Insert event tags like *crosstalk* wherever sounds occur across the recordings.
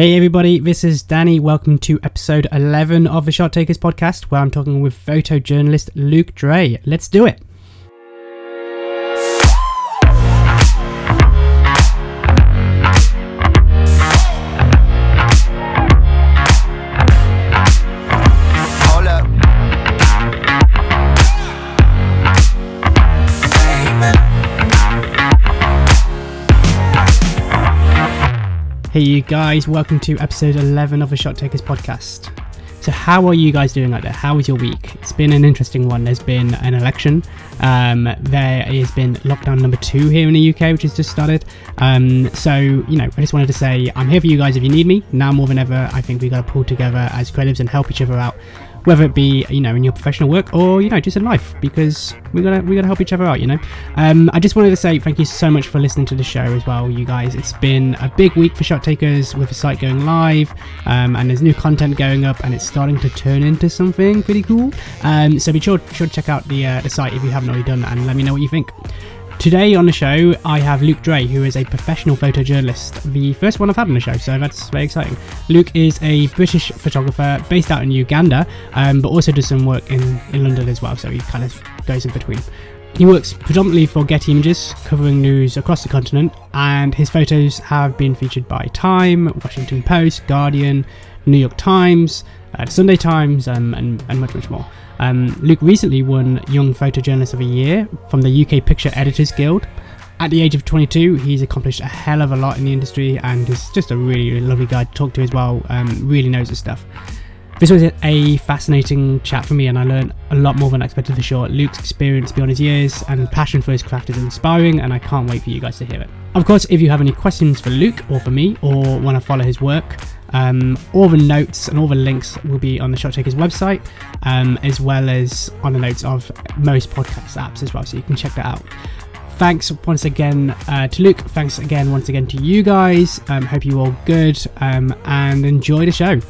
Hey everybody, this is Danny. Welcome to episode 11 of the Shot Takers podcast, where I'm talking with photojournalist Luke Dray. Let's do it. Hey you guys, welcome to episode 11 of the Shot Takers podcast. So, how are you guys doing out there? How was your week? It's been an interesting one. There's been an election. Um, there has been lockdown number two here in the UK, which has just started. Um, so, you know, I just wanted to say I'm here for you guys if you need me. Now more than ever, I think we've got to pull together as creatives and help each other out, whether it be you know in your professional work or you know just in life, because we gotta we gotta help each other out. You know. Um, I just wanted to say thank you so much for listening to the show as well, you guys. It's been a big week for Shot Takers with the site going live, um, and there's new content going up, and it's starting to turn into something pretty cool. Um, so be sure, sure to check out the uh, the site if you haven't already done, and let me know what you think. Today on the show, I have Luke Dray, who is a professional photojournalist, the first one I've had on the show, so that's very exciting. Luke is a British photographer based out in Uganda, um, but also does some work in, in London as well, so he kind of goes in between. He works predominantly for Getty Images, covering news across the continent, and his photos have been featured by Time, Washington Post, Guardian, New York Times, uh, Sunday Times, um, and, and much, much more. Um, Luke recently won Young Photojournalist of the Year from the UK Picture Editors Guild. At the age of 22, he's accomplished a hell of a lot in the industry and is just a really, really lovely guy to talk to as well. Um, really knows his stuff. This was a fascinating chat for me, and I learned a lot more than I expected for sure. Luke's experience beyond his years and passion for his craft is inspiring, and I can't wait for you guys to hear it. Of course, if you have any questions for Luke or for me, or want to follow his work, um, all the notes and all the links will be on the Shot Takers website, um, as well as on the notes of most podcast apps as well, so you can check that out. Thanks once again uh, to Luke. Thanks again once again to you guys. Um, hope you all good um, and enjoy the show.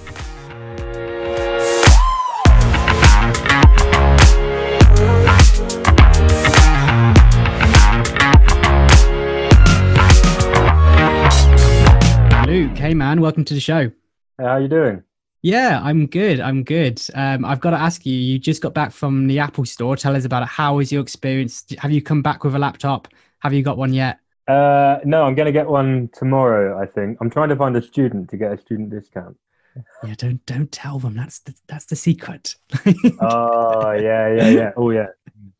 Man, welcome to the show. How you doing? Yeah, I'm good. I'm good. Um, I've got to ask you. You just got back from the Apple Store. Tell us about it. How was your experience? Have you come back with a laptop? Have you got one yet? Uh, no, I'm going to get one tomorrow. I think I'm trying to find a student to get a student discount. Yeah, don't don't tell them. That's the that's the secret. *laughs* Oh yeah, yeah, yeah. Oh yeah.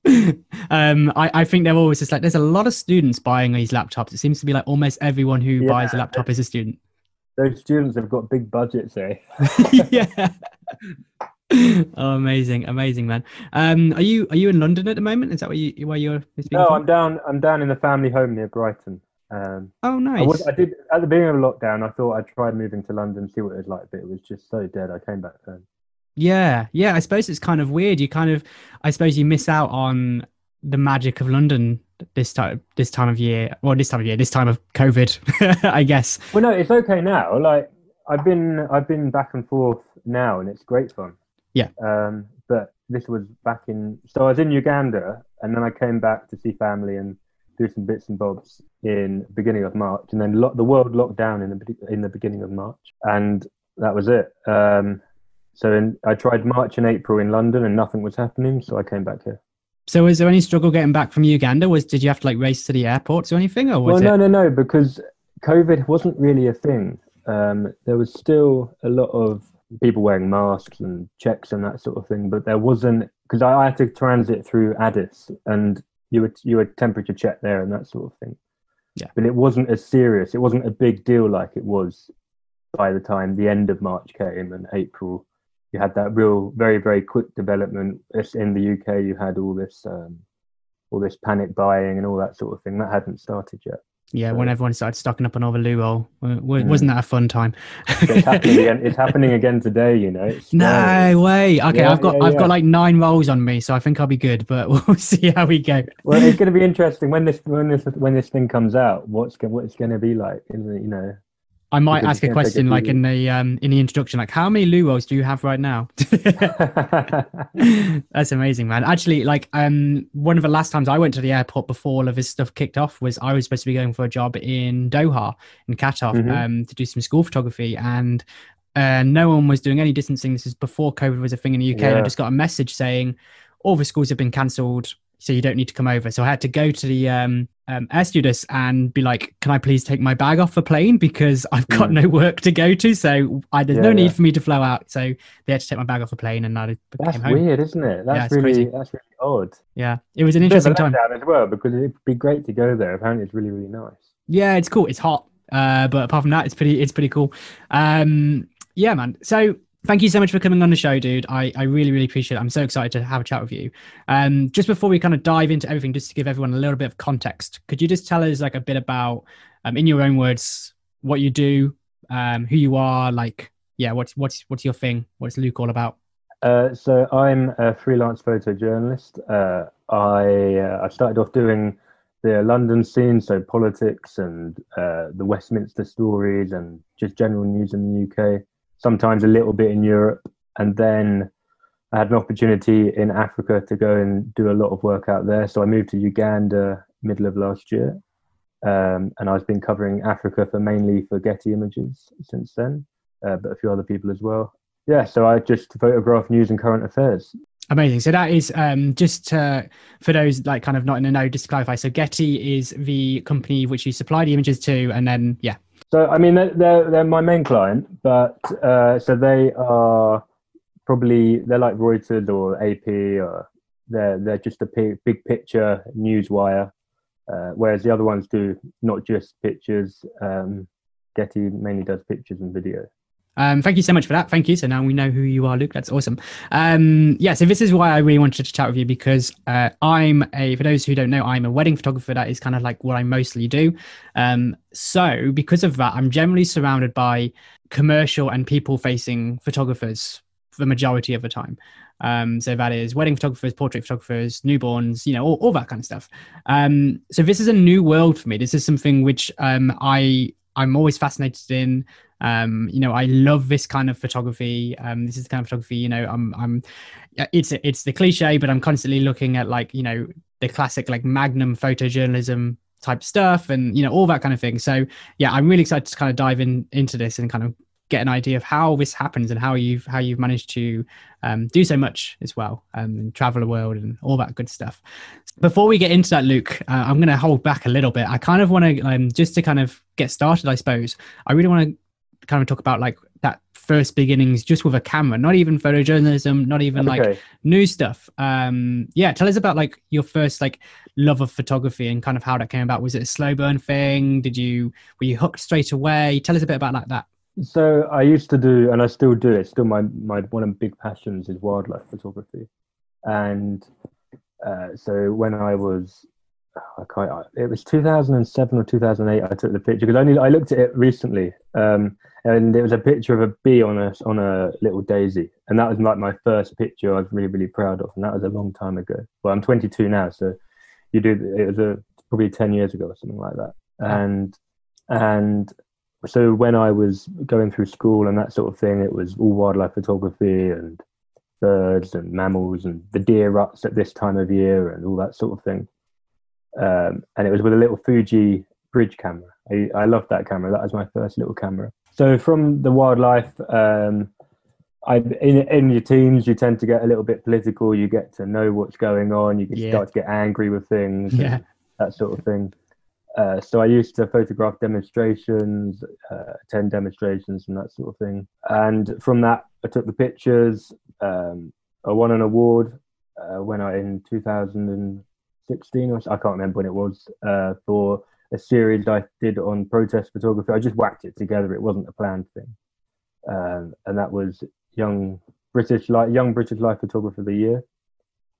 *laughs* um, I, I think they're always just like there's a lot of students buying these laptops. It seems to be like almost everyone who buys a laptop is a student. Those students have got big budgets, eh? *laughs* yeah. oh, amazing, amazing, man. Um, are you are you in London at the moment? Is that where you where you're No, from? I'm down. I'm down in the family home near Brighton. Um, Oh, nice. I, was, I did at the beginning of lockdown. I thought I'd try moving to London, see what it was like, but it was just so dead. I came back home. Yeah, yeah. I suppose it's kind of weird. You kind of, I suppose, you miss out on the magic of London this time, this time of year. Well, this time of year, this time of COVID, *laughs* I guess. Well, no, it's okay now. Like I've been, I've been back and forth now, and it's great fun. Yeah. Um, but this was back in. So I was in Uganda, and then I came back to see family and do some bits and bobs in beginning of March, and then lo- the world locked down in the in the beginning of March, and that was it. Um, so in, I tried March and April in London, and nothing was happening. So I came back here. So, was there any struggle getting back from Uganda? Was did you have to like race to the airports or anything, or Well, no, it? no, no, because COVID wasn't really a thing. Um, there was still a lot of people wearing masks and checks and that sort of thing, but there wasn't because I, I had to transit through Addis and you would you would temperature check there and that sort of thing. Yeah. But it wasn't as serious. It wasn't a big deal like it was by the time the end of March came and April. You had that real, very, very quick development. In the UK, you had all this, um, all this panic buying and all that sort of thing. That hadn't started yet. Yeah, when everyone started stocking up on all the loo Mm. wasn't that a fun time? It's *laughs* happening again. It's happening again today. You know. It's scary. no way. Okay, Yeah, I've got yeah, I've got like nine rolls on me, so I think I'll be good. But *laughs* we'll see how we go. Well, it's going to be interesting when this when this when this thing comes out. What's what it's going to be like? Isn't it? You know. I might ask a question like in the um in the introduction, like how many rolls do you have right now? *laughs* *laughs* That's amazing, man. Actually, like um one of the last times I went to the airport before all of this stuff kicked off was I was supposed to be going for a job in Doha in Qatar Mhm. um to do some school photography and uh, no one was doing any distancing. This is before COVID was a thing in the UK. And I just got a message saying all the schools have been cancelled, so you don't need to come over. So I had to go to the um, um, air stewardess and be like, "Can I please take my bag off the plane because I've got Mm. no work to go to, so I, there's Yeah, no need yeah. for me to flow out." So they had to take my bag off the plane, and I That's came home. weird, isn't it? That's it's really crazy. that's really odd. Yeah, it was an Bit of a interesting time. as well because it'd be great to go there. Apparently, it's really really nice. Yeah, it's cool. It's hot, uh, but apart from that, it's pretty. It's pretty cool. Um, yeah, man. So thank you so much for coming on the show, dude. I, I really really appreciate it. I'm so excited to have a chat with you. Um, just before we kind of dive into everything, just to give everyone a little bit of context, could you just tell us like a bit about, um, in your own words, what you do, um, who you are, like, yeah, what's what's what's your thing? What's Luke all about? Uh, so I'm a freelance photojournalist. Uh, I uh, I started off doing the London scene, so politics and uh, the Westminster stories and just general news in the UK. Sometimes a little bit in Europe, and then I had an opportunity in Africa to go and do a lot of work out there. So I moved to Uganda middle of last year, um, and I've been covering Africa for mainly for Getty Images since then, uh, but a few other people as well. Yeah, so I just photograph news and current affairs. Amazing. So that is um, just for those like kind of not in the know, just to clarify. So Getty is the company which you supply the images to, and then yeah, So I mean, they're they're, they're my main client, but uh, so they are probably they're like Reuters or AP, or they're they're just a big, big picture news wire, uh, whereas the other ones do not just pictures. Um, Getty mainly does pictures and video. Um, thank you so much for that. Thank you. So now we know who you are, Luke. That's awesome. Um, yeah, so this is why I really wanted to chat with you because uh, I'm a, for those who don't know, I'm a wedding photographer. That is kind of like what I mostly do. Um, so because of that, I'm generally surrounded by commercial and people facing photographers the majority of the time. Um, so that is wedding photographers, portrait photographers, newborns, you know, all, all that kind of stuff. Um, so this is a new world for me. This is something which um, I I'm always fascinated in. Um, you know, I love this kind of photography. Um, this is the kind of photography. You know, I'm I'm it's it's the cliche, but I'm constantly looking at like you know the classic like Magnum photojournalism type stuff, and you know all that kind of thing. So yeah, I'm really excited to kind of dive in into this and kind of get an idea of how this happens and how you've how you've managed to um, do so much as well um, and travel the world and all that good stuff. Before we get into that, Luke, uh, I'm going to hold back a little bit. I kind of want to um, just to kind of get started. I suppose I really want to kind of talk about like that first beginnings just with a camera, not even photojournalism, not even like okay. new stuff. Um, yeah, tell us about like your first like love of photography and kind of how that came about. Was it a slow burn thing? Did you were you hooked straight away? Tell us a bit about like that. So I used to do, and I still do it. Still, my my one of my big passions is wildlife photography, and uh, so when I was, I can't, it was 2007 or 2008. I took the picture because I only I looked at it recently, um, and it was a picture of a bee on a on a little daisy, and that was like my first picture. I was really really proud of, and that was a long time ago. Well, I'm 22 now, so you do it was a probably 10 years ago or something like that, and and so when I was going through school and that sort of thing, it was all wildlife photography and birds and mammals and the deer ruts at this time of year and all that sort of thing. Um, and it was with a little Fuji bridge camera. I, I loved that camera. That was my first little camera. So from the wildlife, um, I in in your teens you tend to get a little bit political. You get to know what's going on. You can Yeah. start to get angry with things. Yeah. and that sort of thing. Uh, so I used to photograph demonstrations, uh, attend demonstrations, and that sort of thing. And from that, I took the pictures. Um, I won an award uh, when I in 2016, or I can't remember when it was, uh, for a series I did on protest photography. I just whacked it together. It wasn't a planned thing, um, and that was young British like young British life photographer of the year.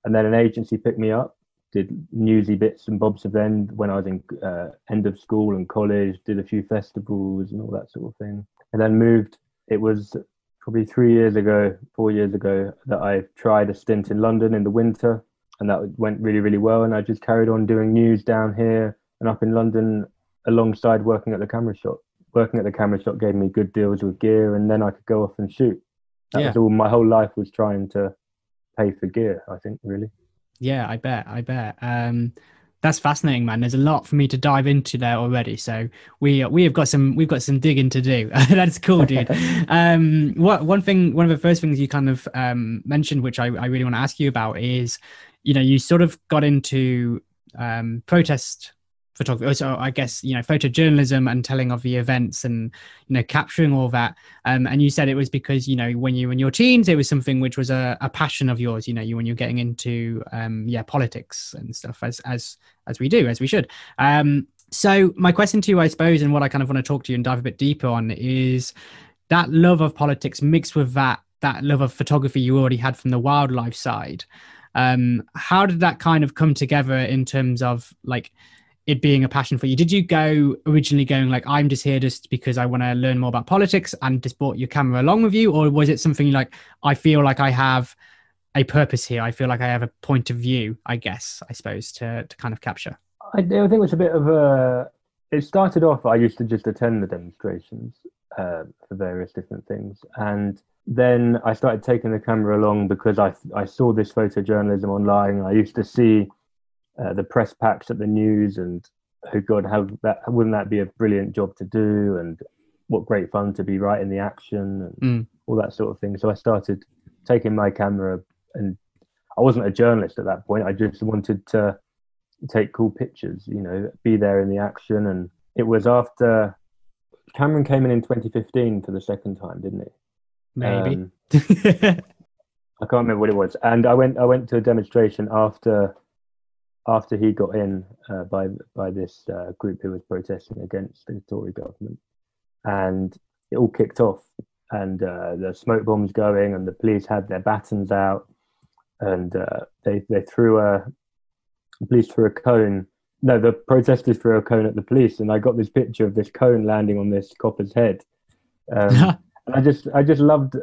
And then an agency picked me up did newsy bits and bobs of them when I was in uh, end of school and college, did a few festivals and all that sort of thing. And then moved, it was probably three years ago, four years ago, that I tried a stint in London in the winter. And that went really, really well. And I just carried on doing news down here and up in London alongside working at the camera shop. working at the camera shop gave me good deals with gear, and then I could go off and shoot. That Yeah. was all. My whole life was trying to pay for gear. I think really. Yeah, I bet. I bet. Um, that's fascinating, man. There's a lot for me to dive into there already. So we we have got some we've got some digging to do. *laughs* that's cool, dude. *laughs* um, what one thing, one of the first things you kind of um, mentioned, which I, I really want to ask you about, is you know you sort of got into um, protest photography. So I guess you know photojournalism and telling of the events and you know capturing all that. Um, and you said it was because you know when you were in your teens, it was something which was a, a passion of yours. You know, you when you're getting into um, yeah politics and stuff as as as we do, as we should. Um, so my question to you, I suppose, and what I kind of want to talk to you and dive a bit deeper on is that love of politics mixed with that that love of photography you already had from the wildlife side. Um, how did that kind of come together in terms of like it being a passion for you? Did you go originally going like I'm just here just because I want to learn more about politics and just brought your camera along with you, or was it something like I feel like I have a purpose here? I feel like I have a point of view, I guess, I suppose, to to kind of capture. I, I think it was a bit of a. It started off. I used to just attend the demonstrations uh, for various different things, and then I started taking the camera along because I I saw this photojournalism online. I used to see uh, the press packs at the news, and oh god, how that wouldn't that be a brilliant job to do, and what great fun to be right in the action and Mm. all that sort of thing. So I started taking my camera, and I wasn't a journalist at that point. I just wanted to take cool pictures, you know, be there in the action. And it was after Cameron came in in 2015 for the second time, didn't he? Maybe. Um, I can't remember what it was. And I went I went to a demonstration after after he got in uh, by by this uh, group who was protesting against the Tory government, and it all kicked off. And uh, the smoke bombs going, and the police had their batons out, and uh, they they threw a police threw a cone. No, the protesters threw a cone at the police, and I got this picture of this cone landing on this copper's head. Um, *laughs* and I just I just loved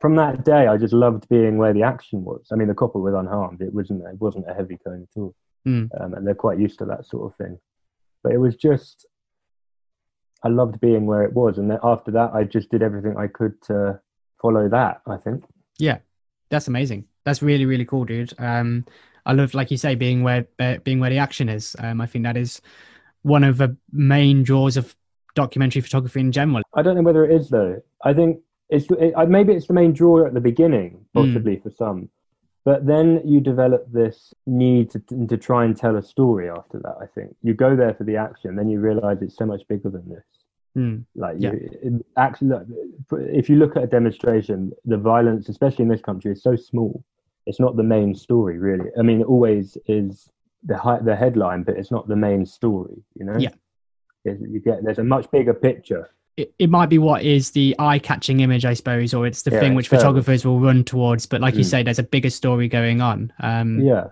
from that day. I just loved being where the action was. I mean, the couple was unharmed. It wasn't it wasn't a heavy cone at all, Mm. um, and they're quite used to that sort of thing. But it was just I loved being where it was, and then after that, I just did everything I could to follow that. I think. Yeah, that's amazing. That's really really cool, dude. Um, I love, like you say, being where being where the action is. Um, I think that is one of the main draws of documentary photography in general. I don't know whether it is though. I think it's it, maybe it's the main draw at the beginning, possibly for some, but then you develop this need to to try and tell a story after that. I think you go there for the action, then you realize it's so much bigger than this. Mm. Like Yeah. you, actually, look, if you look at a demonstration, the violence, especially in this country, is so small. It's not the main story, really. I mean, it always is the hi- the headline, but it's not the main story. You know. Yeah. It's- You get there's a much bigger picture. It, it might be what is the eye-catching image, I suppose, or it's the Yeah, thing which photographers will run towards. But like you Mm. say, there's a bigger story going on. Um, Yeah.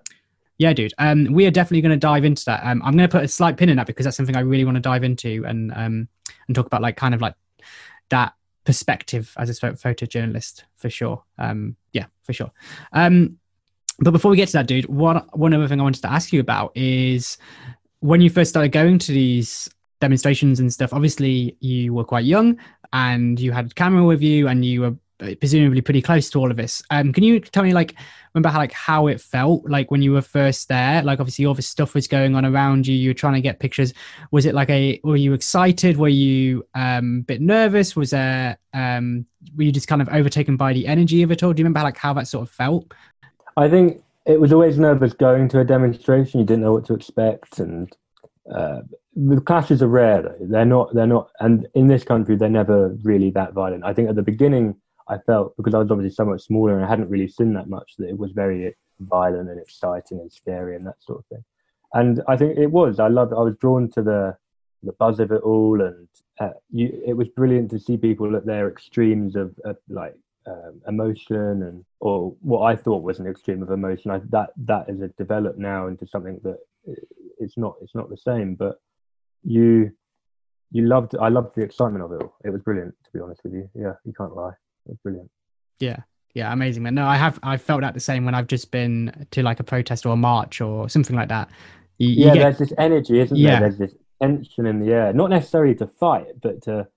Yeah, dude. Um, we are definitely going to dive into that. Um, I'm going to put a slight pin in that because that's something I really want to dive into and um, and talk about like kind of like that perspective as a pho- photojournalist for sure. Um, yeah, for sure. Um, but before we get to that, dude, one one other thing I wanted to ask you about is when you first started going to these demonstrations and stuff. Obviously, you were quite young and you had a camera with you, and you were uh, presumably pretty close to all of this. Um, can you tell me like remember how like how it felt like when you were first there? Like obviously all this stuff was going on around you. You were trying to get pictures. Was it like a were you excited? Were you um a bit nervous? Was there um were you just kind of overtaken by the energy of it all? Do you remember like how that sort of felt? I think it was always nervous going to a demonstration. You didn't know what to expect, and uh, the clashes are rare. Though they're not, they're not, and in this country, they're never really that violent. I think at the beginning, I felt because I was obviously so much smaller and I hadn't really seen that much that it was very violent and exciting and scary and that sort of thing. And I think it was. I loved. I was drawn to the the buzz of it all, and uh, you, it was brilliant to see people at their extremes of, of like um, emotion and or what I thought was an extreme of emotion. I, that that is a developed now into something that it's not it's not the same. But you you loved I loved the excitement of it all. It was brilliant to be honest with you. Yeah, you can't lie. It was brilliant. yeah yeah amazing man no i have i felt that the same when i've just been to like a protest or a march or something like that you, you yeah, get- there's this energy, isn't Yeah. there? There's this tension in the air. Not necessarily to fight, but to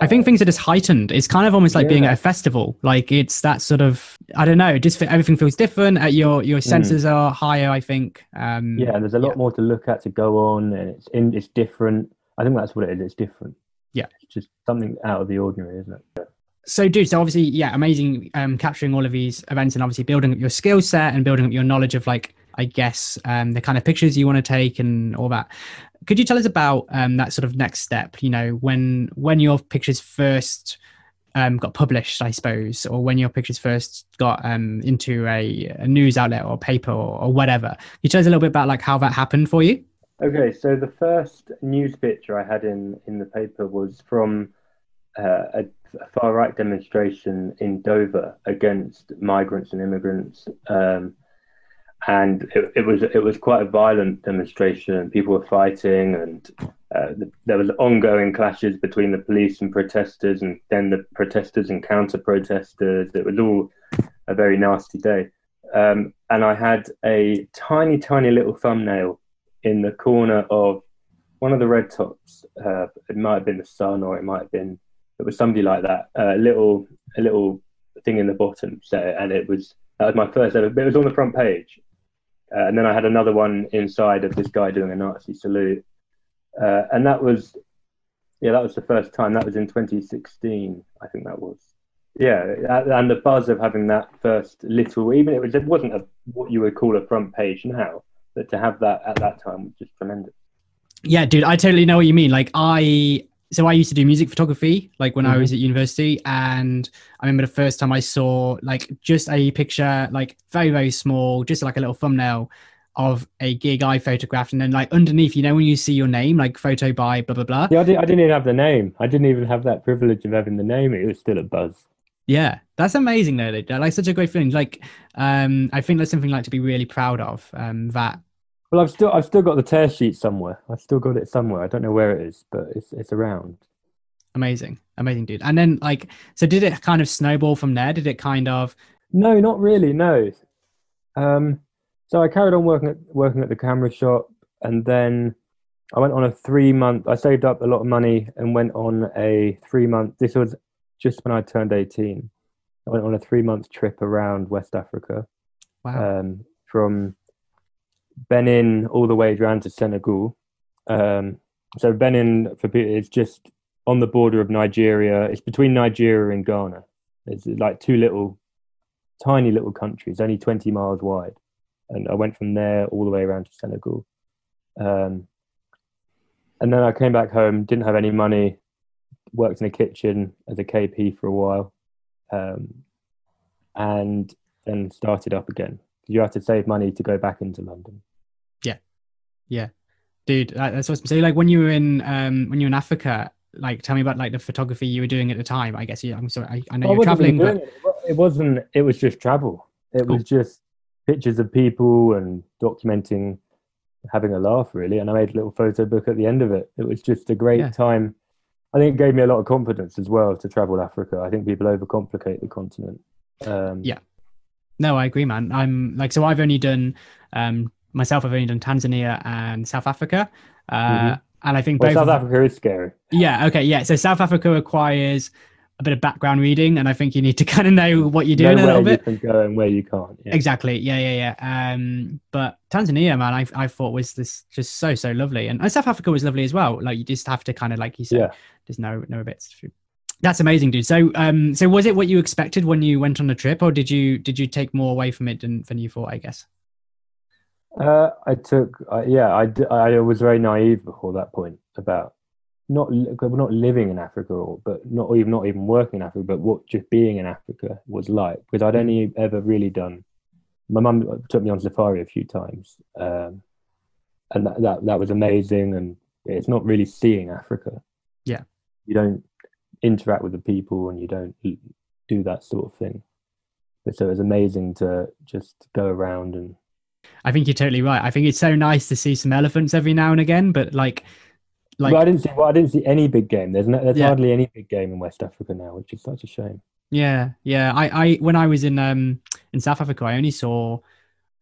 I think things are just heightened. It's kind of almost like being at a festival. Like it's that sort of I don't know. Just everything feels different. Uh, your your senses are higher. I think. Um, Yeah, there's a lot yeah. more to look at to go on, and it's in, it's different. I think that's what it is. It's different. Yeah. it's just something out of the ordinary, isn't it? So, dude, so obviously, yeah, amazing. Um, capturing all of these events and obviously building up your skill set and building up your knowledge of like, I guess, um, the kind of pictures you want to take and all that. Could you tell us about um, that sort of next step? You know, when when your pictures first um, got published, I suppose, or when your pictures first got um, into a, a news outlet or paper or, or whatever. Can you tell us a little bit about like how that happened for you? Okay, so the first news picture I had in in the paper was from uh, a, a far right demonstration in Dover against migrants and immigrants, um, and it, it was it was quite a violent demonstration. People were fighting, and uh, the, there was ongoing clashes between the police and protesters, and then the protesters and counter protesters. It was all a very nasty day. Um, and I had a tiny, tiny little thumbnail in the corner of one of the red tops. Uh, it might have been the sun, or it might have been it was somebody like that. A little a little thing in the bottom. So and it was that was my first ever. It was on the front page, uh, and then I had another one inside of this guy doing a Nazi salute, uh, and that was yeah that was the first time. That was in 2016, I think that was. Yeah, and the buzz of having that first little, even it it wasn't a what you would call a front page now, but to have that at that time was just tremendous. Yeah, dude, I totally know what you mean. Like I so I used to do music photography like when I was at university and I remember the first time I saw like just a picture like very very small just like a little thumbnail of a gig I photographed and then like underneath you know when you see your name like photo by blah blah blah Yeah, I, did, I didn't even have the name. I didn't even have that privilege of having the name. It was still a buzz. yeah that's amazing though like like, such a great feeling like um I think that's something like to be really proud of um that Well, I've still I've still got the tear sheet somewhere. I've still got it somewhere. I don't know where it is, but it's it's around. amazing amazing dude and then like so did it kind of snowball from there did it kind of No, not really. No. Um, so I carried on working at working at the camera shop, and then I went on a three month. I saved up a lot of money and went on a three month. This was just when I turned eighteen. I went on a three month trip around West Africa, wow um, from Benin all the way down to Senegal. Um, so Benin for it's just on the border of Nigeria. It's between Nigeria and Ghana. It's like two little, tiny little countries, only twenty miles wide. And I went from there all the way around to Senegal. Um, and then I came back home, didn't have any money, worked in a kitchen as a KP for a while, um, and then started up again. You have to save money to go back into London. Dude that's awesome so like when you were in um when you were in africa like tell me about like the photography you were doing at the time i guess you i'm sorry i, I know I you're traveling but it. It It wasn't. It was just travel. It Cool. was just pictures of people and documenting, having a laugh really. And I made a little photo book at the end of it. It was just a great Yeah. time. I think it gave me a lot of confidence as well to travel Africa. I think people overcomplicate the continent. Um, Yeah. no i agree man i'm like so i've only done um myself i've only done tanzania and south africa uh Mhm. and i think Well, both South of- Africa is scary. yeah okay yeah so south africa requires a bit of background reading and i think you need to *laughs* kind of know what you're doing know a little bit. where you can go and where you can't. Yeah. Exactly. Yeah, yeah, yeah. Um, but Tanzania, man, I I thought was this just so so lovely, and, and South Africa was lovely as well. Like you just have to kind of like you said, Yeah. just know know a bit. That's amazing, dude. So um, so was it what you expected when you went on the trip, or did you did you take more away from it than than you thought? I guess. Uh, I took, uh, yeah, I, I was very naive before that point about not not living in Africa, or but not even not even working in Africa, but what just being in Africa was like. Because I'd only ever really done. My mum took me on safari a few times, um, and that, that that was amazing. And it's not really seeing Africa. Yeah. you don't interact with the people, and you don't do that sort of thing. But so it was amazing to just go around and I think you're totally right. I think it's so nice to see some elephants every now and again, but like, like well, I didn't see. Well, I didn't see any big game. There's no, there's Yeah. hardly any big game in West Africa now, which is such a shame. Yeah, yeah. I, I when I was in um in South Africa, I only saw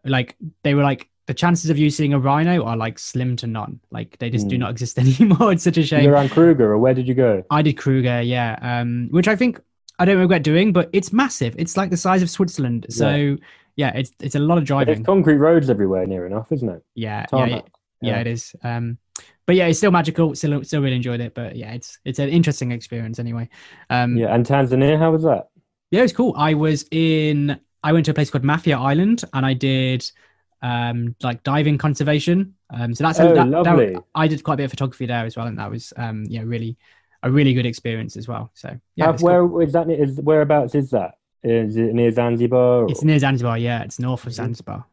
like they were like the chances of you seeing a rhino are like slim to none. Like they just do Hmm. not exist *laughs* anymore. It's such a shame. You're around Kruger, or where did you go? I did Kruger, yeah, um, which I think I don't regret doing, but it's massive. It's like the size of Switzerland. So yeah, it's it's a lot of There's driving. concrete roads everywhere near enough, isn't it? Yeah, yeah, Tarmac. yeah, it is. Um, but yeah, it's still magical. Still, still really enjoyed it. But yeah, it's it's an interesting experience anyway. Um, Yeah, and Tanzania, how was that? Yeah, it was cool. I was in. I went to a place called Mafia Island, and I did um like diving conservation. Um, so that's Oh, that, that- lovely. I did quite a bit of photography there as well, and that was um yeah really a really good experience as well. So yeah, How- it's, cool. where is that? Is whereabouts is that? Is it near Zanzibar? it's near Zanzibar. Yeah, it's north of. Zanzibar.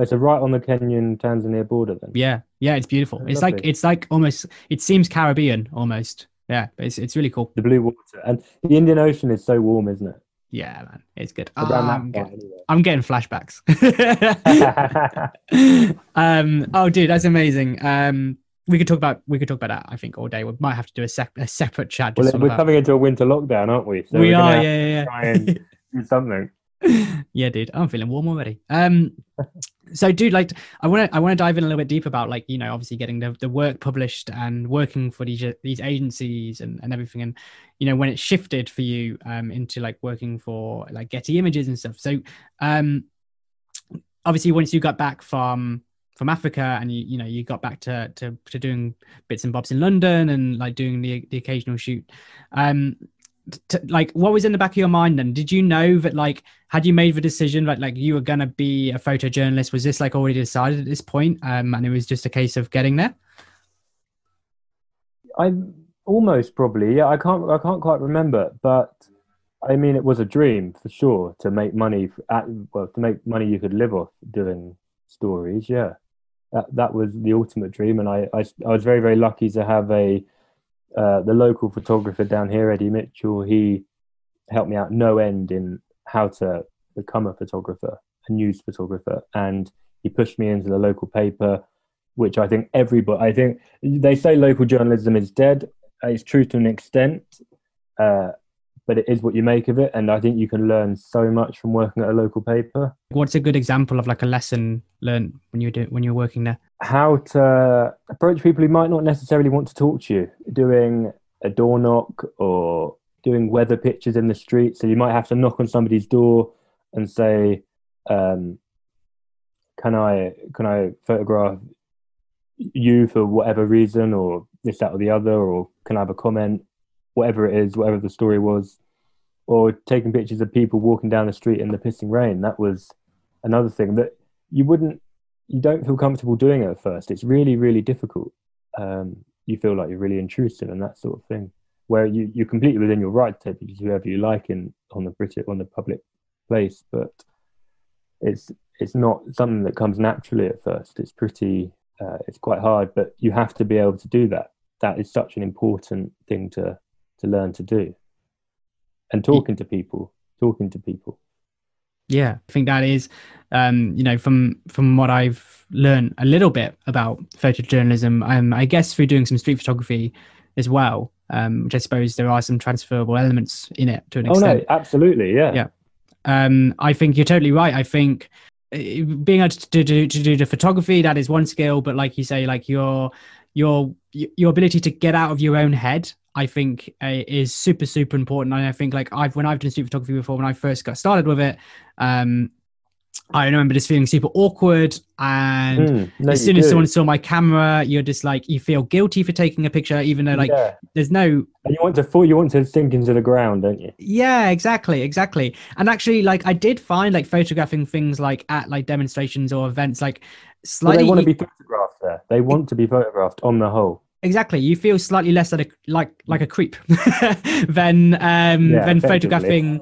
Oh, so right on the Kenyan Tanzania border then. Yeah, yeah, it's beautiful. Oh, It's like it's like almost. It seems Caribbean almost. Yeah, but it's it's really cool. The blue water and the Indian Ocean is so warm, isn't it? Yeah, man, it's good. Ah, I'm, get- anyway. I'm getting flashbacks. *laughs* *laughs* um oh dude that's amazing um we could talk about we could talk about that i think all day. We might have to do a, sep- a separate chat well, we're about- coming into a winter lockdown, aren't we? So we we're are yeah yeah try and- *laughs* do something. yeah dude i'm feeling warm already. Um so dude like i want to i want to dive in a little bit deep about like you know obviously getting the, the work published and working for these these agencies and, and everything and you know when it shifted for you um into like working for like getty images and stuff. So um obviously once you got back from from africa and you you know you got back to to, to doing bits and bobs in london and like doing the the occasional shoot um t- like what was in the back of your mind then did you know that like had you made the decision like like you were gonna be a photojournalist was this like already decided at this point um and it was just a case of getting there I almost probably yeah. I can't I can't quite remember, but I mean it was a dream for sure to make money at well to make money you could live off doing stories. Yeah, that that was the ultimate dream, and I I, I was very very lucky to have a uh, the local photographer down here, Eddie Mitchell. He helped me out no end in how to become a photographer, a news photographer, and he pushed me into the local paper, which I think everybody. I think they say local journalism is dead. It's true to an extent, uh, but it is what you make of it. And I think you can learn so much from working at a local paper. what's a good example of like a lesson learned when you do when you're working there How to approach people who might not necessarily want to talk to you, doing a door knock or doing weather pictures in the street. So you might have to knock on somebody's door and say, um, "Can I can I photograph you for whatever reason, or this, that, or the other, or can I have a comment, whatever it is, whatever the story was, or taking pictures of people walking down the street in the pissing rain. That was another thing that you wouldn't, you don't feel comfortable doing at first. It's really, really difficult. Um, you feel like you're really intrusive and that sort of thing. Where you you're completely within your right to take pictures whoever you like in on the British on the public place, but it's it's not something that comes naturally at first. It's pretty uh, it's quite hard, but you have to be able to do that. That is such an important thing to to learn to do. And talking to people, talking to people. yeah i think that is um you know from from what i've learned a little bit about photojournalism um i guess through doing some street photography as well um which i suppose there are some transferable elements in it to an extent. Oh no, absolutely, yeah. Yeah. um i think you're totally right i think uh, being able to do, to do the photography that is one skill but like you say like your your your ability to get out of your own head i think uh, is super super important and i think like i've when i've done street photography before when i first got started with it um i remember just feeling super awkward and Mm, no, as soon as do. someone saw my camera you're just like you feel guilty for taking a picture even though like yeah. there's no and you want to fall, you want to sink into the ground, don't you? yeah exactly exactly and actually like i did find like photographing things like at like demonstrations or events like Well, slightly they want to be photographed there. They want to be photographed on the whole. Exactly. You feel slightly less like a, like like a creep *laughs* than um Yeah, than photographing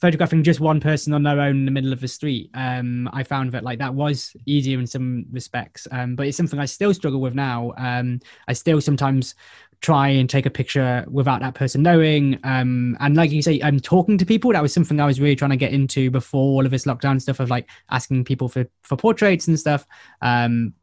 photographing just one person on their own in the middle of the street. Um i found that like that was easier in some respects. Um but it's something i still struggle with now. Um i still sometimes try and take a picture without that person knowing. Um and like you say i'm talking to people. That was something i was really trying to get into before all of this lockdown stuff of like asking people for for portraits and stuff. Um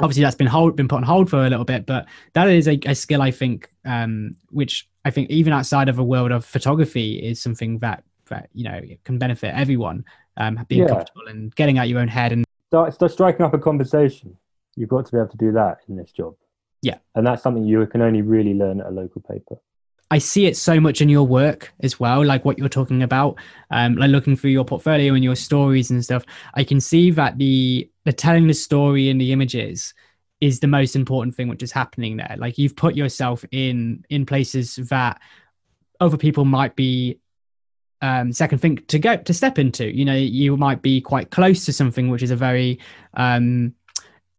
obviously that's been hold been put on hold for a little bit but that is a, a skill i think um which i think even outside of a world of photography is something that that you know can benefit everyone um being Yeah. comfortable and getting out your own head and start, start striking up a conversation. You've got to be able to do that in this job. Yeah. And that's something you can only really learn at a local paper. I see it so much in your work as well, like what you're talking about, um, like looking through your portfolio and your stories and stuff. I can see that the the telling the story in the images is the most important thing which is happening there. Like you've put yourself in in places that other people might be um, second thing to go to step into. You know, you might be quite close to something which is a very um,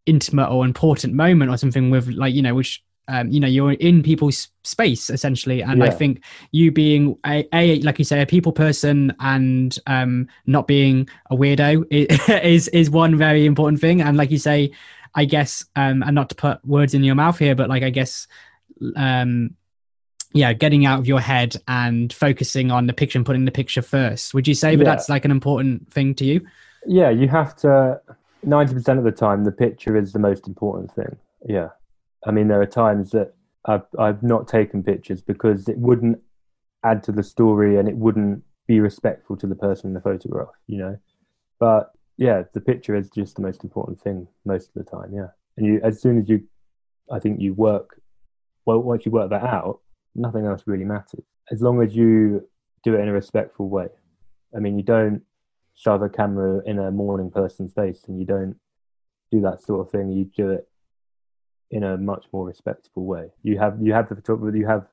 intimate or important moment or something with like you know which um, you know you're in people's space essentially and i think you being a, a like you say a people person and um not being a weirdo *laughs* is is one very important thing and like you say i guess um and not to put words in your mouth here but like i guess um yeah getting out of your head and focusing on the picture and putting the picture first would you say that Yeah. that's like an important thing to you Yeah, you have to. Ninety percent of the time, the picture is the most important thing. Yeah, I mean, there are times that I've I've not taken pictures because it wouldn't add to the story and it wouldn't be respectful to the person in the photograph. You know, but yeah, the picture is just the most important thing most of the time. Yeah, and you as soon as you, I think you work. Well, once you work that out, nothing else really matters as long as you do it in a respectful way. I mean, you don't shove a camera in a mourning person's face and you don't do that sort of thing you do it in a much more respectable way. You have you have the photographer you have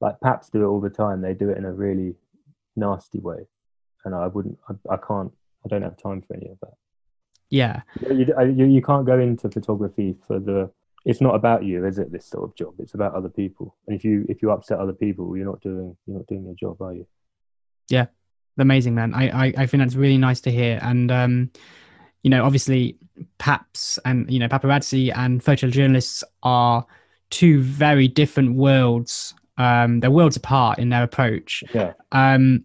like paps do it all the time. They do it in a really nasty way. And i wouldn't i, I can't i don't have time for any of that. Yeah. You, you, you can't go into photography for the it's not about you is it this sort of job? It's about other people. And if you if you upset other people you're not doing you're not doing your job are you? Yeah, amazing man. I, I i think that's really nice to hear. And um you know obviously paps and you know paparazzi and photojournalists are two very different worlds um they're worlds apart in their approach yeah um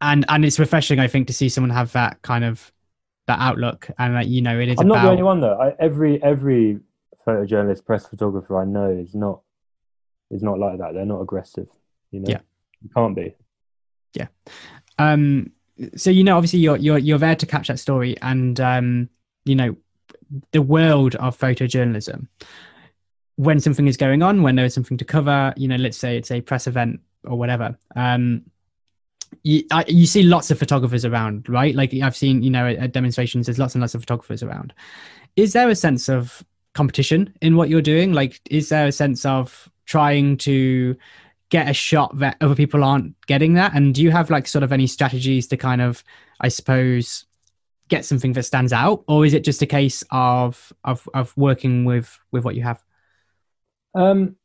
and and it's refreshing i think to see someone have that kind of that outlook and like you know it is I'm not the only one though. I, every every photojournalist, press photographer I know is not is not like that. They're not aggressive. You know, Yeah. you can't be. Yeah. Um so you know obviously you're you're you're there to catch that story and um you know the world of photojournalism. When something is going on when there's something to cover you know let's say it's a press event or whatever um you, I, you see lots of photographers around right? Like i've seen you know at demonstrations there's lots and lots of photographers around. Is there a sense of competition in what you're doing? Like is there a sense of trying to get a shot that other people aren't getting that and do you have like sort of any strategies to kind of i suppose get something that stands out or is it just a case of of of working with with what you have Um,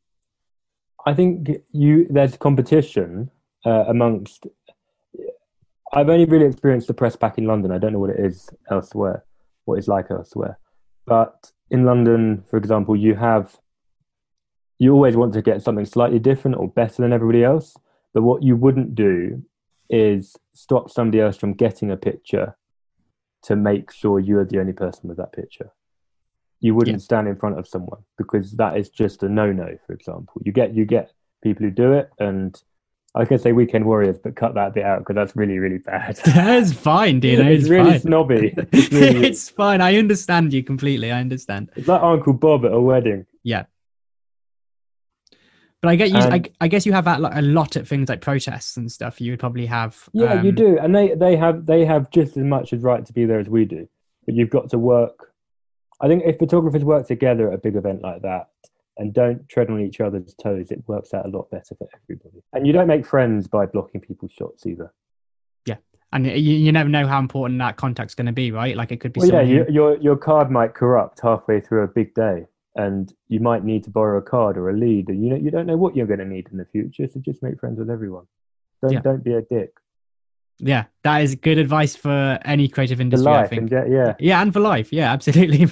I think you there's competition uh, amongst. I've only really experienced the press back in London. I don't know what it is elsewhere, what it's like elsewhere. But in London, for example, you have you always want to get something slightly different or better than everybody else. But what you wouldn't do is stop somebody else from getting a picture to make sure you're the only person with that picture. You wouldn't Yeah. stand in front of someone because that is just a no-no for example. You get you get people who do it and i can say weekend warriors but cut that bit out because that's really really bad. *laughs* That's fine dude it's it's, really fine. snobby. *laughs* It's, really, it's fine. I understand you completely. I understand. It's like uncle bob at a wedding but i get you I, And- I guess you have that like, a lot at things like protests and stuff you would probably have yeah you um, do and they they have they have just as much as right to be there as we do but you've got to work. I think if photographers work together at a big event like that and don't tread on each other's toes it works out a lot better for everybody. And you don't make friends by blocking people's shots either. Yeah, and you, you never know how important that contact's going to be right? Like it could be Well, yeah, you, your your card might corrupt halfway through a big day, and you might need to borrow a card or a lead, and you know you don't know what you're going to need in the future. So just make friends with everyone. Don't Yeah. don't be a dick. yeah that is good advice for any creative industry i think yeah. yeah and for life yeah *laughs* absolutely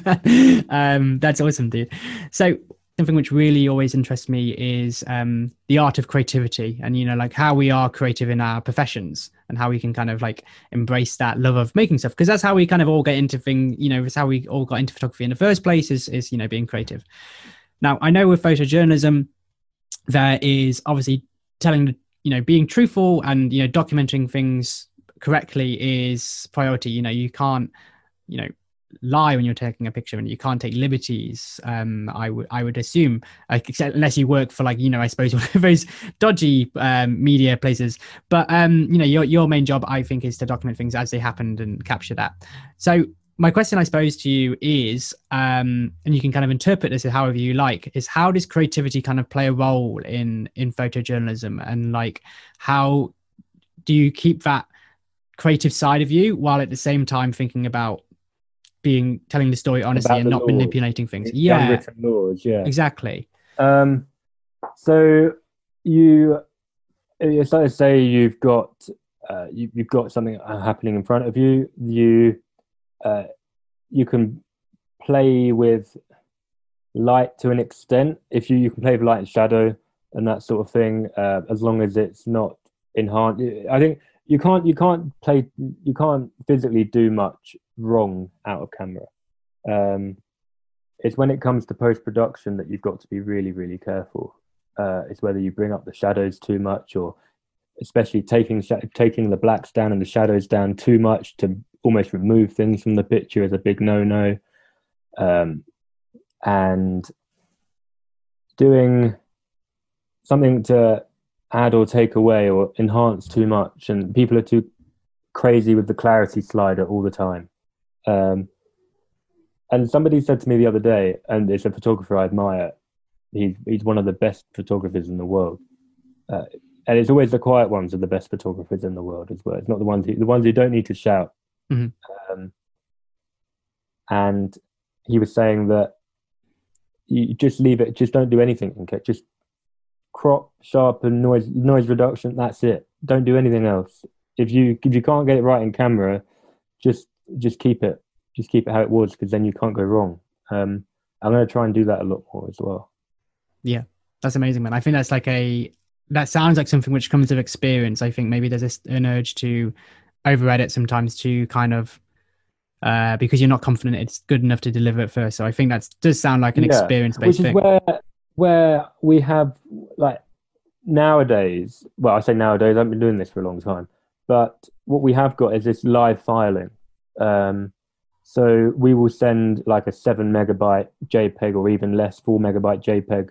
um that's awesome dude so something which really always interests me is um the art of creativity and you know like how we are creative in our professions and how we can kind of like embrace that love of making stuff. Because that's how we kind of all get into thing you know it's how we all got into photography in the first place is is you know being creative. Now i know with photojournalism there is obviously telling you know being truthful and you know documenting things correctly is priority. You know you can't you know lie when you're taking a picture and you can't take liberties um i would i would assume except unless you work for like you know i suppose *laughs* one of those dodgy um, media places. But um you know your your main job i think is to document things as they happened and capture that. So my question i suppose to you is um and you can kind of interpret this however you like is how does creativity kind of play a role in in photojournalism? And like how do you keep that creative side of you while at the same time thinking about being telling the story honestly About and not laws. manipulating things It's yeah unwritten laws. Yeah. exactly Um, so you, it's like say you've got uh, you, you've got something uh, happening in front of you. You uh, you can play with light to an extent. If you you can play with light and shadow and that sort of thing, uh, as long as it's not enhanced. I think you can't you can't play you can't physically do much wrong out of camera. Um, it's when it comes to post production that you've got to be really really careful. Uh, it's whether you bring up the shadows too much or especially taking taking the blacks down and the shadows down too much to almost remove things from the picture is a big no no. Um, and doing something to add or take away or enhance too much, and people are too crazy with the clarity slider all the time. Um, and somebody said to me the other day, and it's a photographer I admire. He's he's one of the best photographers in the world, uh, and it's always the quiet ones are the best photographers in the world as well. It's not the ones who, the ones who don't need to shout. Mhm. Um, and he was saying that you just leave it, just don't do anything, okay? Just crop, sharpen, noise noise reduction. That's it. Don't do anything else. If you if you can't get it right in camera, just just keep it just keep it how it was because then you can't go wrong. Um, I'm going to try and do that a lot more as well. Yeah, that's amazing, man. I think that's like a that sounds like something which comes with experience. I think maybe there's this, an urge to over edit sometimes to kind of uh because you're not confident it's good enough to deliver at first. So I think that does sound like an Yeah, experience Which based is thing. where where we have like nowadays. Well, I say nowadays. I've been doing this for a long time, but what we have got is this live filing. Um, so we will send like a seven megabyte JPEG or even less, four megabyte JPEG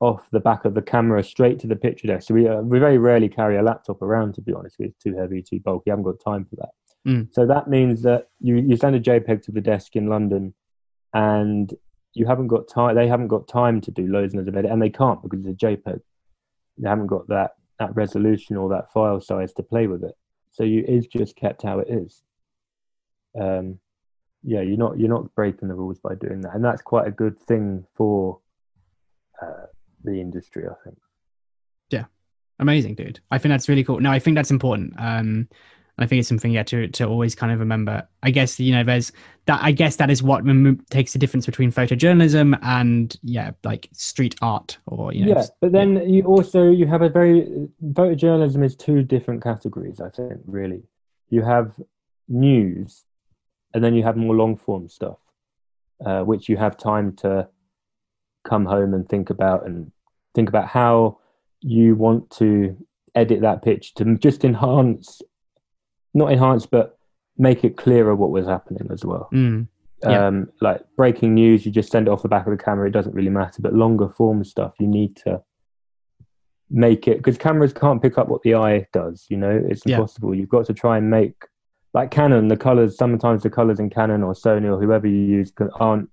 off the back of the camera straight to the picture desk. So we uh, we very rarely carry a laptop around. To be honest, it's too heavy, too bulky. I haven't got time for that. Mm. So that means that you you send a JPEG to the desk in London, and you haven't got time. They haven't got time to do loads and loads of edit, and they can't because it's a JPEG. They haven't got that that resolution or that file size to play with it. So you is just kept how it is. Um, yeah, you're not you're not breaking the rules by doing that, and that's quite a good thing for uh, the industry, I think. Yeah, amazing, dude. I think that's really cool. No, I think that's important. Um, I think it's something yeah to to always kind of remember. I guess you know there's that. I guess that is what takes the difference between photojournalism and yeah, like street art or you know. yeah, but then you also you have a very photojournalism is two different categories. I think really, you have news, and then you have more long form stuff, uh, which you have time to come home and think about and think about how you want to edit that pitch to just enhance, not enhance, but make it clearer what was happening as well. Mm, Yeah. Um, like breaking news, you just send it off the back of the camera. It doesn't really matter. But longer form stuff, you need to make it because cameras can't pick up what the eye does. You know, it's Yeah. impossible. You've got to try and make like Canon. The colors sometimes the colors in Canon or Sony or whoever you use can- aren't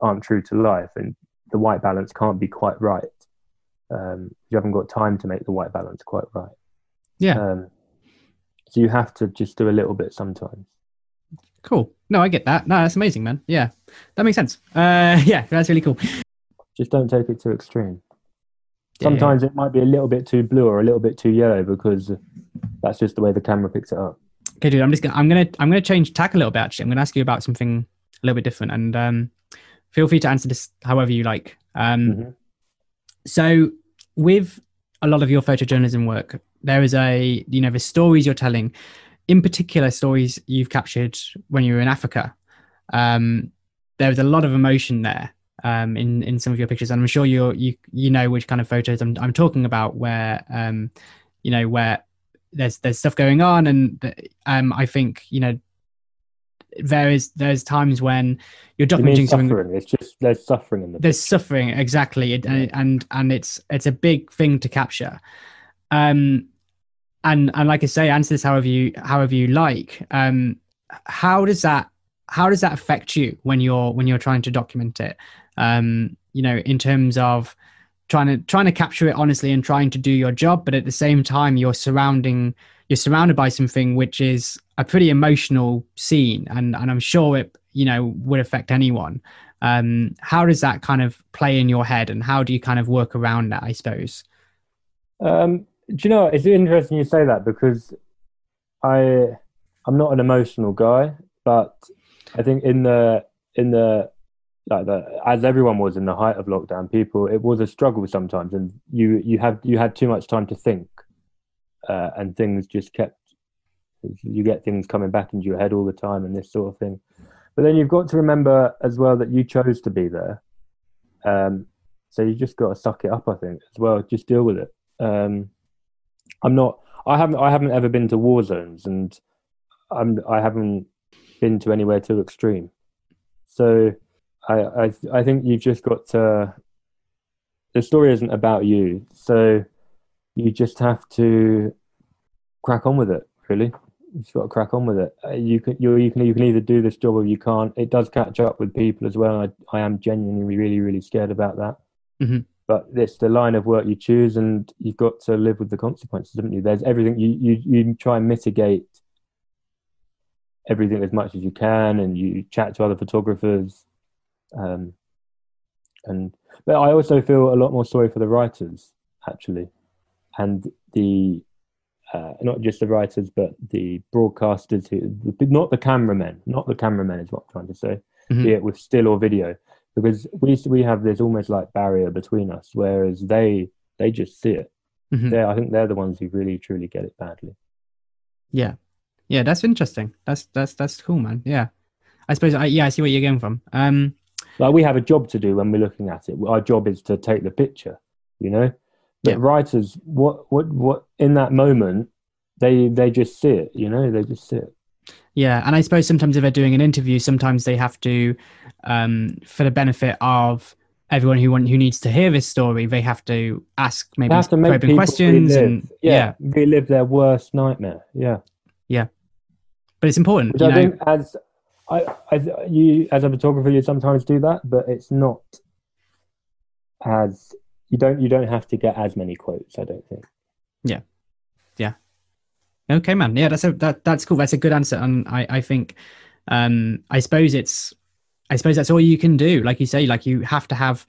aren't true to life, and the white balance can't be quite right. Um, you haven't got time to make the white balance quite right. Yeah. Um, so you have to just do a little bit sometimes. cool. No, I get that. No, that's amazing, man. Yeah, that makes sense. Uh, *laughs* yeah, that's really cool. Just don't take it to extreme. Yeah. Sometimes it might be a little bit too blue or a little bit too yellow because that's just the way the camera picks it up. Okay, dude. I'm just gonna I'm gonna I'm gonna change tack a little bit. Actually, I'm gonna ask you about something a little bit different, and um, feel free to answer this however you like. Um, Mhm. so with a lot of your photojournalism work, there is a you know the stories you're telling, in particular stories you've captured when you were in Africa. Um, there was a lot of emotion there um, in in some of your pictures, and I'm sure you you you know which kind of photos I'm I'm talking about, where um, you know where there's there's stuff going on, and um, I think you know there is there's times when you're You documenting something suffering? It's just there's suffering in the there's suffering exactly it, and, and and it's it's a big thing to capture um and and like i say answer this however you however you like um how does that how does that affect you when you're when you're trying to document it? Um you know in terms of trying to trying to capture it honestly and trying to do your job but at the same time you're surrounding you're surrounded by something which is a pretty emotional scene and and i'm sure it you know would affect anyone. Um how does that kind of play in your head and how do you kind of work around that i suppose? Um, do you know? It's interesting you say that because I I'm not an emotional guy, but I think in the in the like the as everyone was in the height of lockdown, people it was a struggle sometimes, and you you have you had too much time to think, uh, and things just kept you get things coming back into your head all the time and this sort of thing. But then you've got to remember as well that you chose to be there. Um, so you just got to suck it up, I think, as well. Just deal with it. Um, I'm not. I haven't. I haven't ever been to war zones, and I'm. I haven't been to anywhere too extreme. So I. I. I think you've just got to. The story isn't about you, so you just have to crack on with it. Really, you just got to crack on with it. Uh, You can. You. You can. You can either do this job or you can't. It does catch up with people as well. I. I am genuinely really really scared about that Mhm. But it's the line of work you choose and you've got to live with the consequences haven't you there's everything you you, you try and mitigate everything as much as you can and you chat to other photographers um, and but i also feel a lot more sorry for the writers actually and the uh, not just the writers but the broadcasters who not the cameramen not the cameramen is what i'm trying to say Mhm. be it with still or video because we we have this almost like barrier between us whereas they they just see it Mhm. they i think they're the ones who really truly get it badly Yeah, yeah, that's interesting. That's that's that's cool, man. Yeah, I suppose. I, yeah, I see where you're going from. Um, like we have a job to do when we're looking at it our job is to take the picture you know but Yeah. writers what what what in that moment they they just see it you know they just see it yeah, and I suppose sometimes if they're doing an interview, sometimes they have to, um, for the benefit of everyone who want who needs to hear this story, they have to ask maybe have to probing questions relive, and yeah, yeah, relive their worst nightmare. Yeah. Yeah, but it's important. which you i know, think as I, as you as a photographer you sometimes do that but it's not as you don't you don't have to get as many quotes i don't think Okay, man. Yeah, that's a that that's cool. That's a good answer, and I I think, um, I suppose it's, I suppose that's all you can do. Like you say, like you have to have,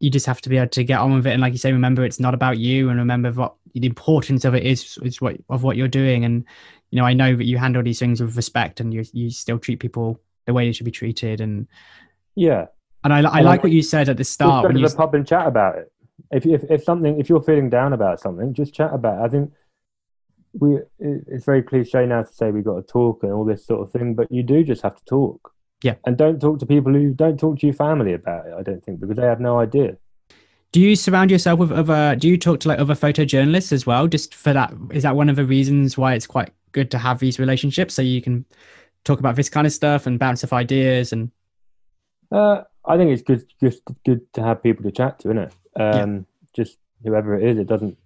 you just have to be able to get on with it, and like you say, remember it's not about you, and remember what the importance of it is is what of what you're doing, and you know I know that you handle these things with respect, and you you still treat people the way they should be treated, and yeah and I I And like I- what you said at the start go when to you the pub and chat about it. If, if if something, if you're feeling down about something, just chat about it. I think we it's very cliche now to say we've got to talk and all this sort of thing, but you do just have to talk. Yeah. and don't talk to people who don't talk to your family about it. I don't think because they have no idea. Do you surround yourself with other? Do you talk to like other photojournalists as well? Just for that, is that one of the reasons why it's quite good to have these relationships so you can talk about this kind of stuff and bounce off ideas and Uh, I think it's good, just good to have people to chat to, isn't it? Um, Just whoever it is, it doesn't.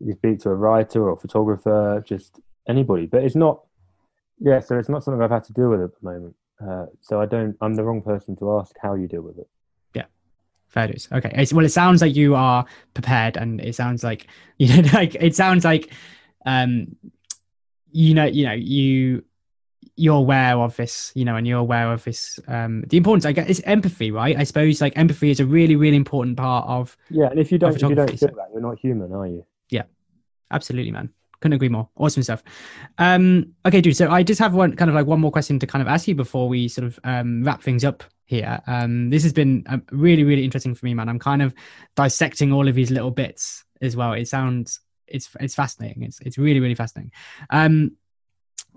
You speak to a writer or a photographer, just anybody, but it's not. Yeah, so it's not something I've had to deal with at the moment. Uh, so I don't. I'm the wrong person to ask how you deal with it. Yeah, fair dues. Okay, it's- well, it sounds like you are prepared, and it sounds like *laughs* you know, like it sounds like, um, you know, you know, you you're aware of this, you know, and you're aware of this. Um, the importance, I guess, is empathy, right? I suppose like empathy is a really, really important part of Yeah, and if you don't, if you don't feel so- that, you're not human, are you? Absolutely man. Couldn't agree more. Awesome stuff. Um okay dude so i just have one kind of like one more question to kind of ask you before we sort of um wrap things up here. Um this has been uh, really really interesting for me man. I'm kind of dissecting all of these little bits as well. It sounds it's it's fascinating. It's it's really really fascinating. Um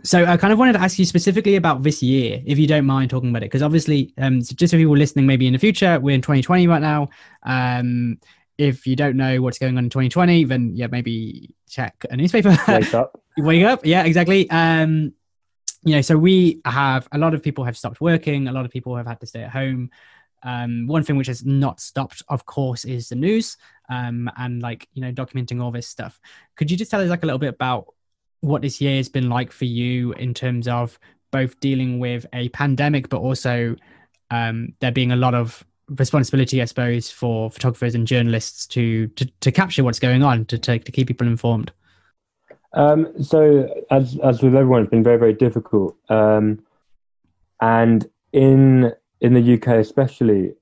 so I kind of wanted to ask you specifically about this year, if you don't mind talking about it, because obviously, um, so just for people listening, maybe in the future, we're in 2020 right now. Um, if you don't know what's going on in 2020, then yeah, maybe check a newspaper. Wake up. *laughs* Wake up, yeah, exactly. Um, you know, so we have a lot of people have stopped working, a lot of people have had to stay at home. Um, one thing which has not stopped, of course, is the news um, and like you know documenting all this stuff. Could you just tell us like a little bit about what this year has been like for you in terms of both dealing with a pandemic, but also um, there being a lot of responsibility, I suppose, for photographers and journalists to to, to capture what's going on, to, to to keep people informed. Um, so, as as with everyone, it's been very very difficult, um, and in in the UK especially,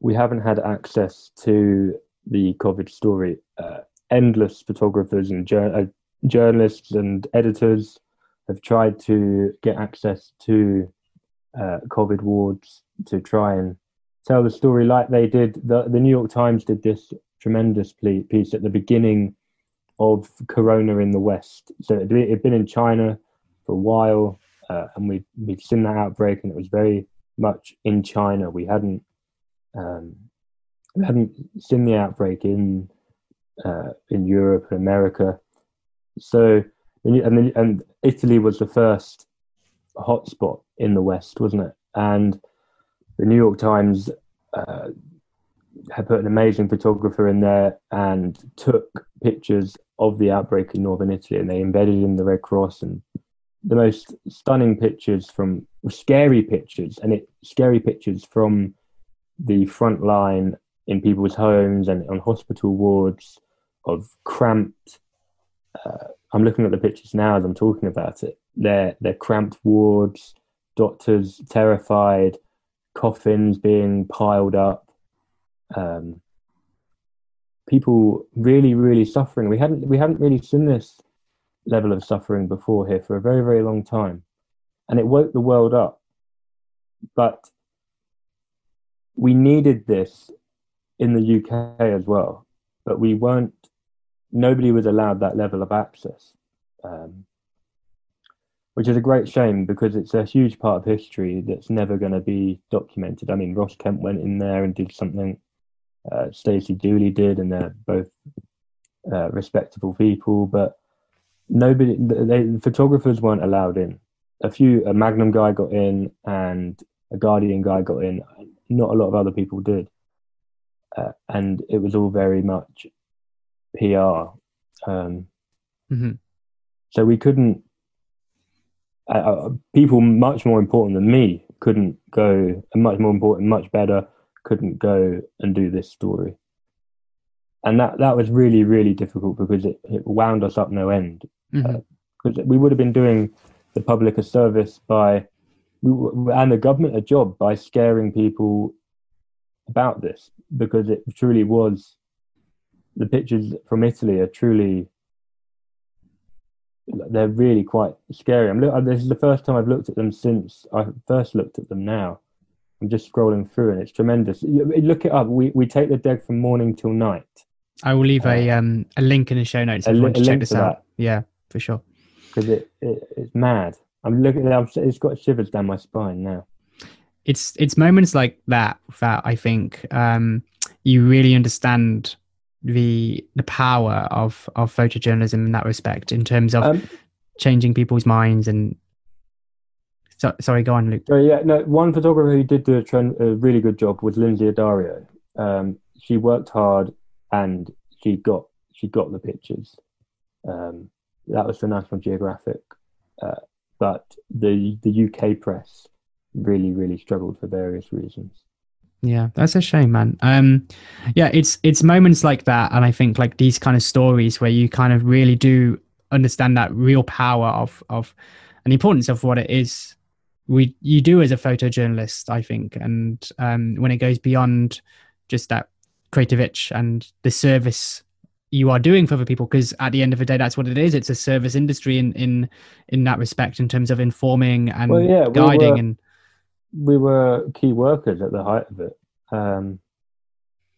we haven't had access to the COVID story. Uh, endless photographers and jur- uh, journalists and editors have tried to get access to uh, COVID wards to try and tell the story like they did. The, the New York Times did this tremendous piece at the beginning of Corona in the West. So it had been in China for a while, uh, and we we'd seen that outbreak, and it was very much in China. We hadn't um, we hadn't seen the outbreak in uh, in Europe and America. So and then, and Italy was the first hotspot in the West, wasn't it? And the New York Times uh, had put an amazing photographer in there and took pictures of the outbreak in northern Italy, and they embedded in the Red Cross and the most stunning pictures from scary pictures, and it scary pictures from the front line in people's homes and on hospital wards of cramped. Uh, I'm looking at the pictures now as I'm talking about it. They're they're cramped wards, doctors terrified, coffins being piled up, um, people really, really suffering. We hadn't we hadn't really seen this level of suffering before here for a very, very long time, and it woke the world up. But we needed this in the UK as well, but we weren't. Nobody was allowed that level of access. Um, which is a great shame because it's a huge part of history that's never going to be documented. I mean, Ross Kemp went in there and did something uh, Stacey Dooley did, and they're both uh, respectable people. But nobody, they, the photographers weren't allowed in. A few, a Magnum guy got in, and a Guardian guy got in. Not a lot of other people did, uh, and it was all very much PR. Um, mm-hmm. So we couldn't. Uh, people much more important than me couldn't go, and much more important, much better couldn't go and do this story. And that, that was really, really difficult because it, it wound us up no end. Because mm-hmm. uh, we would have been doing the public a service by, we, and the government a job by scaring people about this because it truly was the pictures from Italy are truly they're really quite scary. I'm look, this is the first time I've looked at them since I first looked at them now, I'm just scrolling through and it's tremendous. Look it up. We we take the deck from morning till night. I will leave a uh, um a link in the show notes if you want to check this out. That. Yeah, for sure. Because it, it it's mad. I'm looking it. It's got shivers down my spine now. It's it's moments like that that I think um you really understand the the power of of photojournalism in that respect in terms of um, changing people's minds and so, sorry, go on, Luke. So, yeah, no, one photographer who did do a, trend, a really good job was Lynsey Addario Um, she worked hard and she got she got the pictures. Um, that was for National Geographic, uh, but the the UK press really really struggled for various reasons. Yeah, that's a shame, man. Um, yeah, it's it's moments like that, and I think like these kind of stories where you kind of really do understand that real power of of and importance of what it is we you do as a photojournalist, I think, and um, when it goes beyond just that creative itch and the service you are doing for other people because at the end of the day that's what it is it's a service industry in in in that respect in terms of informing and well, yeah, guiding we were, and we were key workers at the height of it. Um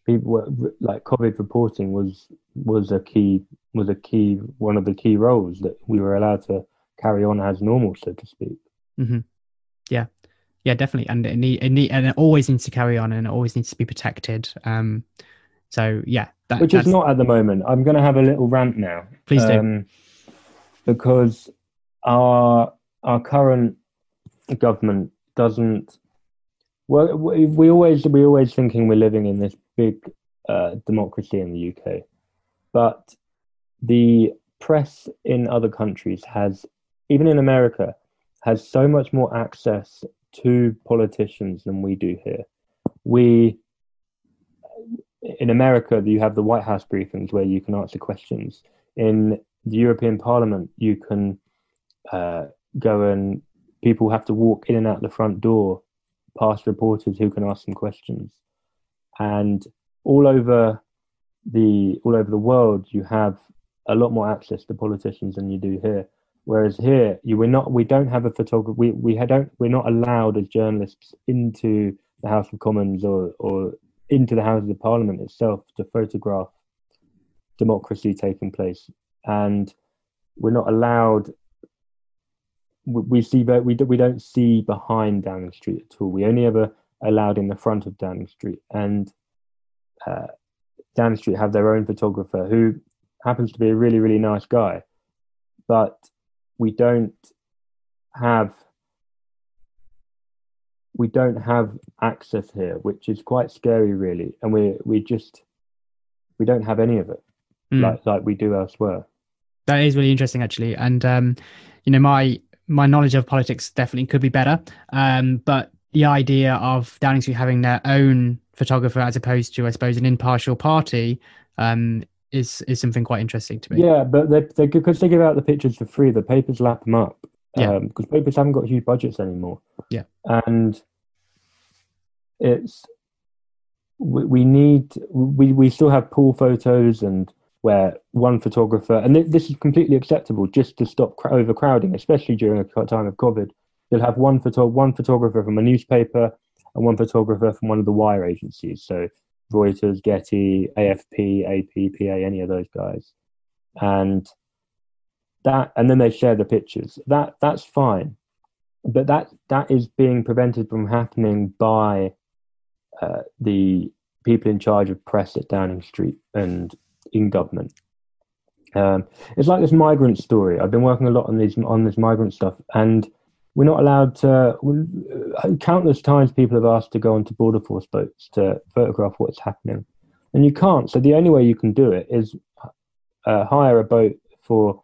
people were like covid reporting was was a key was a key one of the key roles that we were allowed to carry on as normal so to speak. Mm-hmm. Yeah. Yeah definitely. And it, need, it need, and it always needs to carry on and it always needs to be protected. Um so yeah that, which is not at the moment. I'm going to have a little rant now. Please do. Um, because our our current government doesn't. Well, we, always we always thinking we're living in this big uh, democracy in the UK, but the press in other countries has, even in America, has so much more access to politicians than we do here. We in America, you have the White House briefings where you can answer questions. In the European Parliament, you can uh, go and people have to walk in and out the front door past reporters who can ask them questions. And all over the all over the world, you have a lot more access to politicians than you do here. Whereas here, you we're not we don't have a photographer. We we don't we're not allowed as journalists into the House of Commons or or into the Houses of Parliament itself to photograph democracy taking place, and we're not allowed. We, see, but we we don't see behind Downing Street at all. We only ever allowed in the front of Downing Street, and uh, Downing Street have their own photographer who happens to be a really really nice guy, but we don't have we don't have access here, which is quite scary, really. And we we just we don't have any of it mm. like like we do elsewhere. That is really interesting, actually. And um, you know, my my knowledge of politics definitely could be better. Um, but the idea of Downing Street having their own photographer as opposed to, I suppose, an impartial party um, is is something quite interesting to me. Yeah, but they, they because they give out the pictures for free, the papers lap them up. Yeah. Because um, papers haven't got huge budgets anymore. Yeah. And it's we, we need we we still have pool photos and where one photographer and th- this is completely acceptable just to stop cr- overcrowding, especially during a time of COVID. You'll have one photo one photographer from a newspaper and one photographer from one of the wire agencies. So Reuters, Getty, AFP, AP, PA, any of those guys, and that and then they share the pictures that that's fine but that that is being prevented from happening by uh, the people in charge of press at Downing Street and in government. Um, it's like this migrant story. I've been working a lot on these on this migrant stuff, and we're not allowed to. Countless times, people have asked to go onto border force boats to photograph what's happening, and you can't. So the only way you can do it is uh, hire a boat for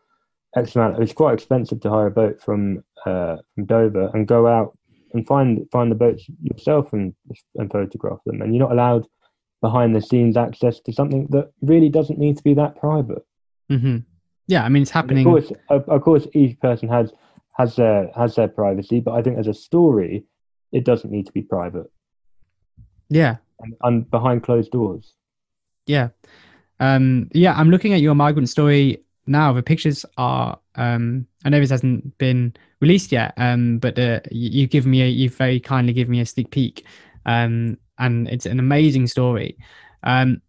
X amount. It's quite expensive to hire a boat from uh, from Dover and go out and find find the boats yourself and and photograph them. And you're not allowed behind the scenes access to something that really doesn't need to be that private. Mm-hmm. Yeah, I mean it's happening. of course, of, of, course, each person has has their has their privacy, but I think as a story, it doesn't need to be private. Yeah, and, and behind closed doors. Yeah, um, yeah. I'm looking at your migrant story now the pictures are um i know this hasn't been released yet um but uh, you, you give me a you very kindly give me a sneak peek um and it's an amazing story. Um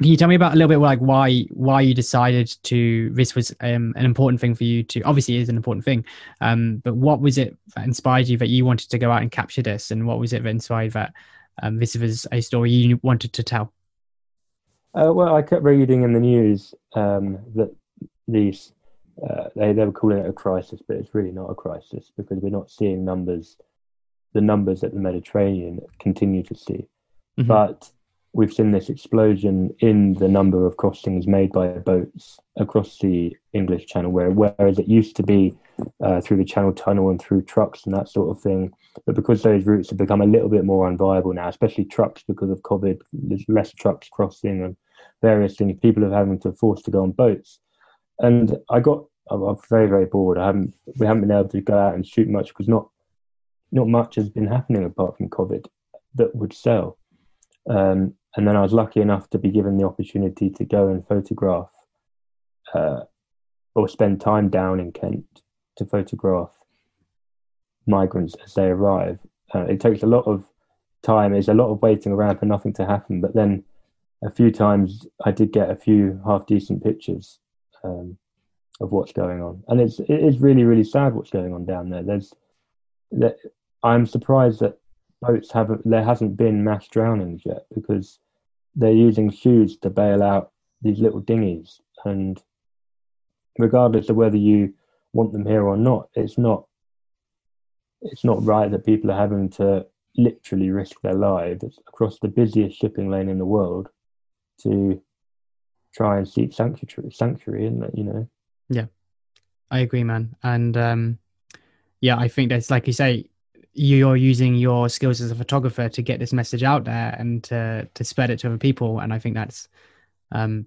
can you tell me about a little bit like why why you decided to this was um, an important thing for you to obviously is an important thing um but what was it that inspired you that you wanted to go out and capture this? And what was it that inspired that um, this was a story you wanted to tell? Uh, well, I kept reading in the news um, that these uh, they they were calling it a crisis, but it's really not a crisis because we're not seeing numbers, the numbers that the Mediterranean continue to see, mm-hmm. but we've seen this explosion in the number of crossings made by boats across the English Channel, where whereas it used to be uh, through the Channel Tunnel and through trucks and that sort of thing, but because those routes have become a little bit more unviable now, especially trucks because of COVID, there's less trucks crossing and various things. People are having to force to go on boats and I got I'm very very bored. I haven't we haven't been able to go out and shoot much because not not much has been happening apart from COVID that would sell. Um, and then I was lucky enough to be given the opportunity to go and photograph uh, or spend time down in Kent to photograph migrants as they arrive. Uh, it takes a lot of time. There's a lot of waiting around for nothing to happen. But then a few times I did get a few half decent pictures um, of what's going on, and it's it is really really sad what's going on down there. There's that I'm surprised that boats haven't there hasn't been mass drownings yet because they're using shoes to bail out these little dinghies, and regardless of whether you want them here or not, it's not it's not right that people are having to literally risk their lives across the busiest shipping lane in the world to try and seek sanctuary sanctuary that you know? Yeah. I agree, man. And um, yeah, I think that's like you say, you're using your skills as a photographer to get this message out there and to to spread it to other people. And I think that's, um,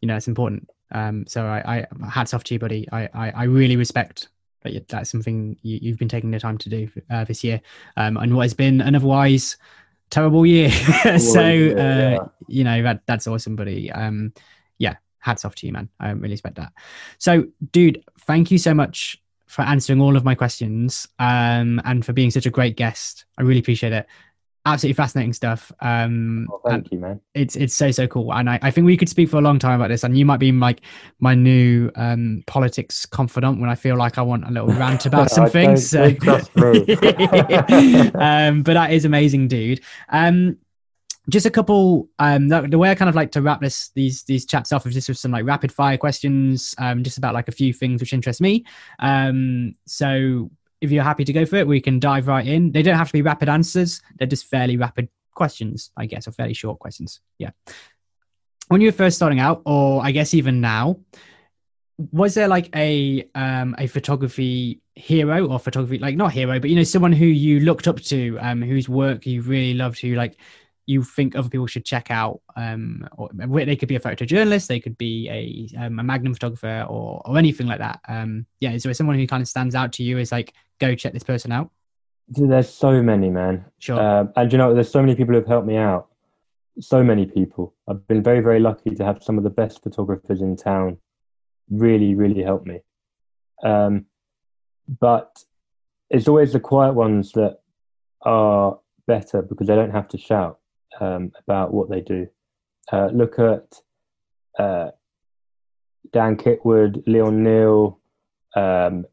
you know, it's important. Um, so I, I hats off to you, buddy. I I, I really respect that. you- That's something you, you've been taking the time to do uh, this year, um, and what has been an otherwise terrible year. *laughs* so uh, you know that that's awesome, buddy. Um, yeah, hats off to you, man. I really respect that. So, dude, thank you so much for answering all of my questions um, and for being such a great guest. I really appreciate it. Absolutely fascinating stuff. Um, well, thank you man it's it's so so cool, and I, I think we could speak for a long time about this. And you might be like my new um, politics confidant when I feel like I want a little rant *laughs* about some I things. don't- don't trust me. *laughs* um, but that is amazing, dude. Um, just a couple. Um, the, the way I kind of like to wrap this these these chats off is just with some like rapid fire questions. Um, just about like a few things which interest me. Um, so if you're happy to go for it, we can dive right in. They don't have to be rapid answers. They're just fairly rapid questions, I guess, or fairly short questions. Yeah. When you were first starting out, or I guess even now, was there like a um a photography hero or photography like not hero but you know someone who you looked up to um whose work you really loved who like you think other people should check out um or they could be a photojournalist they could be a um, a magnum photographer or or anything like that um yeah is there someone who kind of stands out to you as like go check this person out there's so many man sure Um, and you know, there's so many people who've helped me out. So many people. I've been very, very lucky to have some of the best photographers in town. Really, really help me. Um, but it's always the quiet ones that are better because they don't have to shout um, about what they do. Uh, look at uh, Dan Kitwood, Leon Neal, um,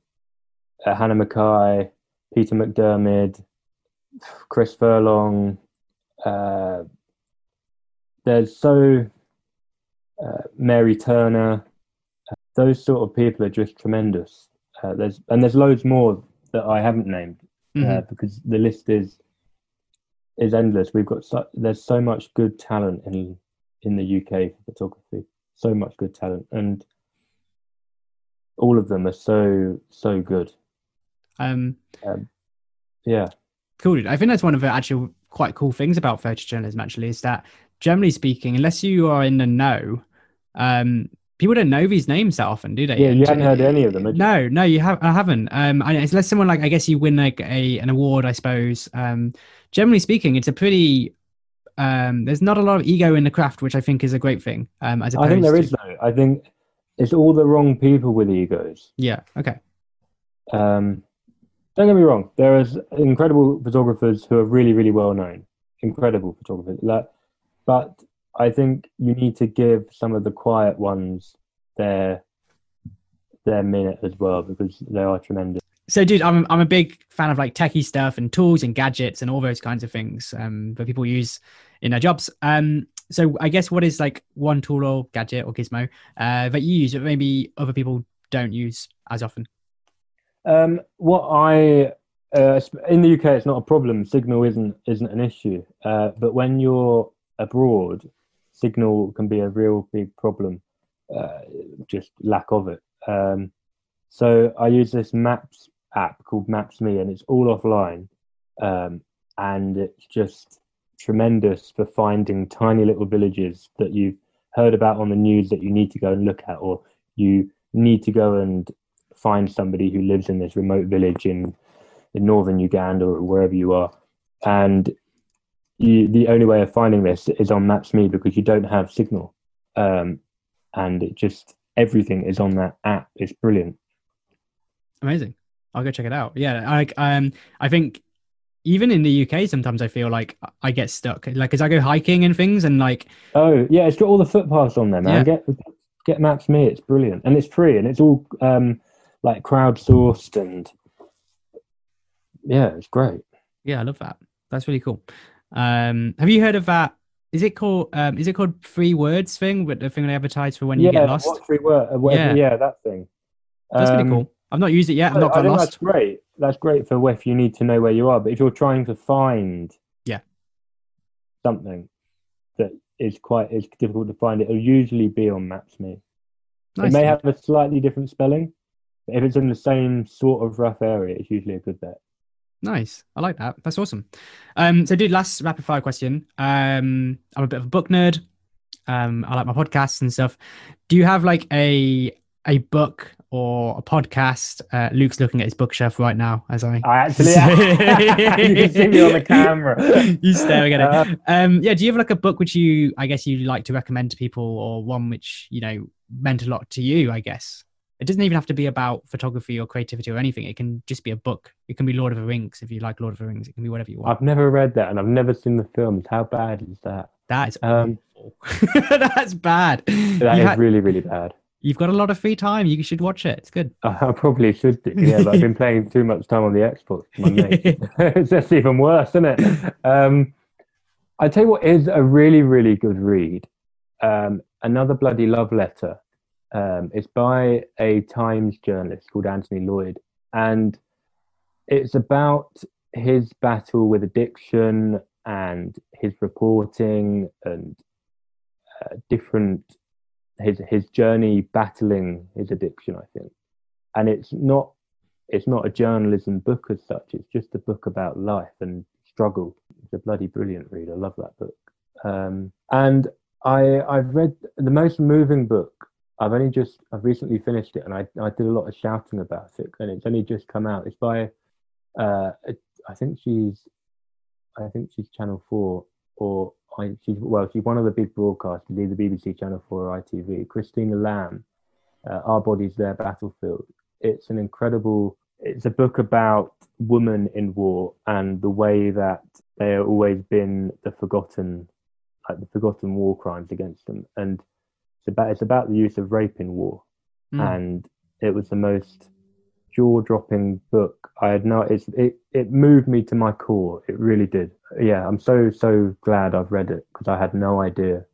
uh, Hannah McKay, Peter Macdiarmid, Chris Furlong. Uh, there's so uh, Mary Turner. Those sort of people are just tremendous. Uh, there's and there's loads more that I haven't named uh, Mhm. because the list is is endless. We've got so, there's so much good talent in in the UK for photography. So much good talent, and all of them are so so good. um Yeah. Cool, dude. I think that's one of the actual quite cool things about photojournalism. Actually, is that generally speaking, unless you are in the know, um, people don't know these names that often, do they? Yeah, you haven't heard any of them. No, no, you have. I haven't. Um, I, unless someone like I guess you win like a an award, I suppose. Um, generally speaking, it's a pretty. Um, there's not a lot of ego in the craft, which I think is a great thing. Um, as I think there to, is though. I think it's all the wrong people with egos. Yeah. Okay. Um, don't get me wrong. There is incredible photographers who are really, really well known. Incredible photographers. Like, but I think you need to give some of the quiet ones their their minute as well because they are tremendous. So, dude, I'm I'm a big fan of like techie stuff and tools and gadgets and all those kinds of things um, that people use in their jobs. Um, so, I guess what is like one tool or gadget or gizmo uh, that you use that maybe other people don't use as often? Um, what I uh, in the UK, it's not a problem. Signal isn't isn't an issue. Uh, but when you're abroad, signal can be a real big problem. Uh, just lack of it. Um, so I use this Maps app called Maps.me, and it's all offline, um, and it's just tremendous for finding tiny little villages that you've heard about on the news that you need to go and look at, or you need to go and find somebody who lives in this remote village in in northern Uganda or wherever you are, and you, the only way of finding this is on Maps.me because you don't have signal, um, and it just everything is on that app. It's brilliant. Amazing. I'll go check it out. Yeah, like um, I think even in the UK, sometimes I feel like I get stuck. Like, as I go hiking and things, and like, Oh yeah, it's got all the footpaths on there, man. Yeah. Get get Maps.me. It's brilliant, and it's free, and it's all um, like crowdsourced, and yeah, it's great. yeah, I love that. That's really cool. Um, have you heard of that? Is it called um, is it called free words thing? With the thing they advertise for when you get lost. what free word? uh, Whatever, yeah. that thing. That's Um, really cool. I've not used it yet. I've not got lost. that's great. that's great for if you need to know where you are. But if you're trying to find Yeah. something that is quite is difficult to find, it'll usually be on Maps.me. Nice. It may have a slightly different spelling, but if it's in the same sort of rough area, it's usually a good bet. Nice. I like that. That's awesome. Um, so, dude, last rapid fire question. Um, I'm a bit of a book nerd. Um, I like my podcasts and stuff. Do you have like a a book or a podcast? Uh, Luke's looking at his bookshelf right now as I. I actually, *laughs* *laughs* you can see me on the camera. He's staring at Uh, it. Um, yeah. Do you have like a book which you, I guess, you like to recommend to people, or one which you know meant a lot to you? I guess it doesn't even have to be about photography or creativity or anything. It can just be a book. It can be Lord of the Rings if you like Lord of the Rings. It can be whatever you want. I've never read that, and I've never seen the films. How bad is that? That is Um, awful. *laughs* That's bad. That you is ha- really, really bad. you've got a lot of free time. You should watch it. It's good. *laughs* I probably should do. Yeah, but I've been playing too much time on the Xbox. with My mate. *laughs* it's just even worse, isn't it? Um, I tell you what is a really, really good read. Um, Another bloody love letter. Um, it's by a Times journalist called Anthony Loyd, and it's about his battle with addiction and his reporting and uh, different his his journey battling his addiction. I think, and it's not it's not a journalism book as such. It's just a book about life and struggle. It's a bloody brilliant read. I love that book. Um, and I I've read the most moving book. I've only just I've recently finished it, and I I did a lot of shouting about it, and it's only just come out. It's by uh, I think she's I think she's Channel Four or I, she's well she's one of the big broadcasters, either BBC Channel Four or ITV. Christina Lamb, uh, Our Bodies Their Battlefield. It's an incredible. It's a book about women in war and the way that they have always been the forgotten, like the forgotten war crimes against them. And it's about it's about the use of rape in war, Mm. and it was the most jaw-dropping book I had no. It's it it moved me to my core. It really did. Yeah, I'm so so glad I've read it because I had no idea.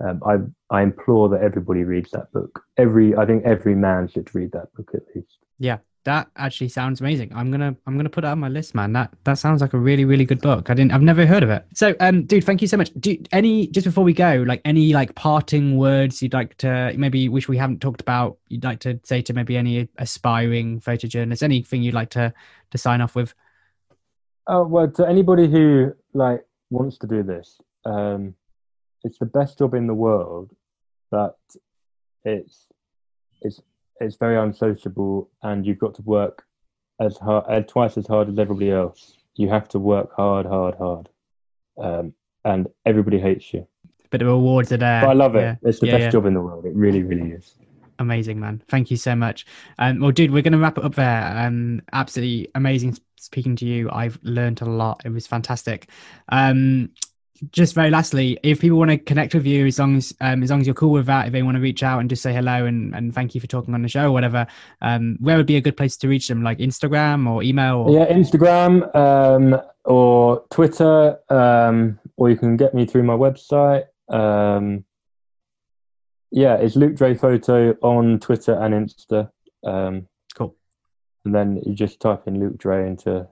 Um, I I implore that everybody reads that book. Every I think every man should read that book at least. Yeah, that actually sounds amazing. I'm gonna I'm gonna put it on my list, man. That that sounds like a really really good book. I didn't I've never heard of it. So, um, dude, thank you so much. Do any just before we go, like any like parting words you'd like to maybe which we haven't talked about, you'd like to say to maybe any aspiring photojournalists, anything you'd like to to sign off with? Oh well, to anybody who like wants to do this, um, it's the best job in the world, but it's it's it's very unsociable, and you've got to work as hard, twice as hard as everybody else. You have to work hard, hard, hard, um, and everybody hates you. But the rewards are there. But I love it. Yeah. It's the Yeah, best yeah. job in the world. It really, really is. Amazing, man. Thank you so much. Um, well, dude, we're going to wrap it up there. Um, absolutely amazing speaking to you. I've learned a lot. It was fantastic. Um, just very lastly, if people want to connect with you, as long as um, as long as you're cool with that, if they want to reach out and just say hello and, and thank you for talking on the show or whatever, um, where would be a good place to reach them? Like Instagram or email? Or... Yeah, Instagram um, or Twitter, um, or you can get me through my website. Um, yeah, it's Luke Dray Photo on Twitter and Insta. Um, Cool. And then you just type in Luke Dray into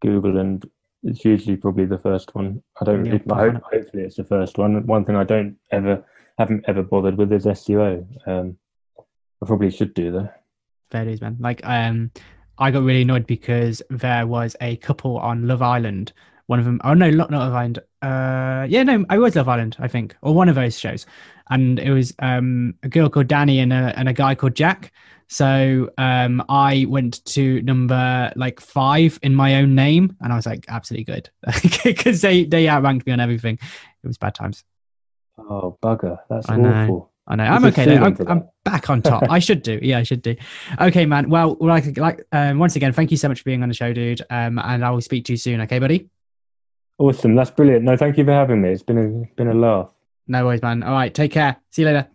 Google, and it's usually probably the first one. I don't. Yeah, It, I hope, hopefully, it's the first one. One thing I don't ever haven't ever bothered with is SEO. Um, I probably should do that. Fair dues, man. Like, um, I got really annoyed because there was a couple on Love Island. One of them, oh no, not Love Island. Uh, yeah, no, I was Love Island, I think, or one of those shows, and it was um a girl called Danny and a and a guy called Jack. So um, I went to number like five in my own name, and I was like, absolutely good, *laughs* because they they outranked me on everything. It was bad times. Oh bugger! That's I know. awful. I know. I'm okay though. I'm, I'm back on top. I should do. Yeah, I should do. Okay, man. Well, like, like um, once again, thank you so much for being on the show, dude. Um, and I will speak to you soon. Okay, buddy. Awesome. That's brilliant. No, thank you for having me. It's been a it's been a laugh. No worries, man. All right. Take care. See you later.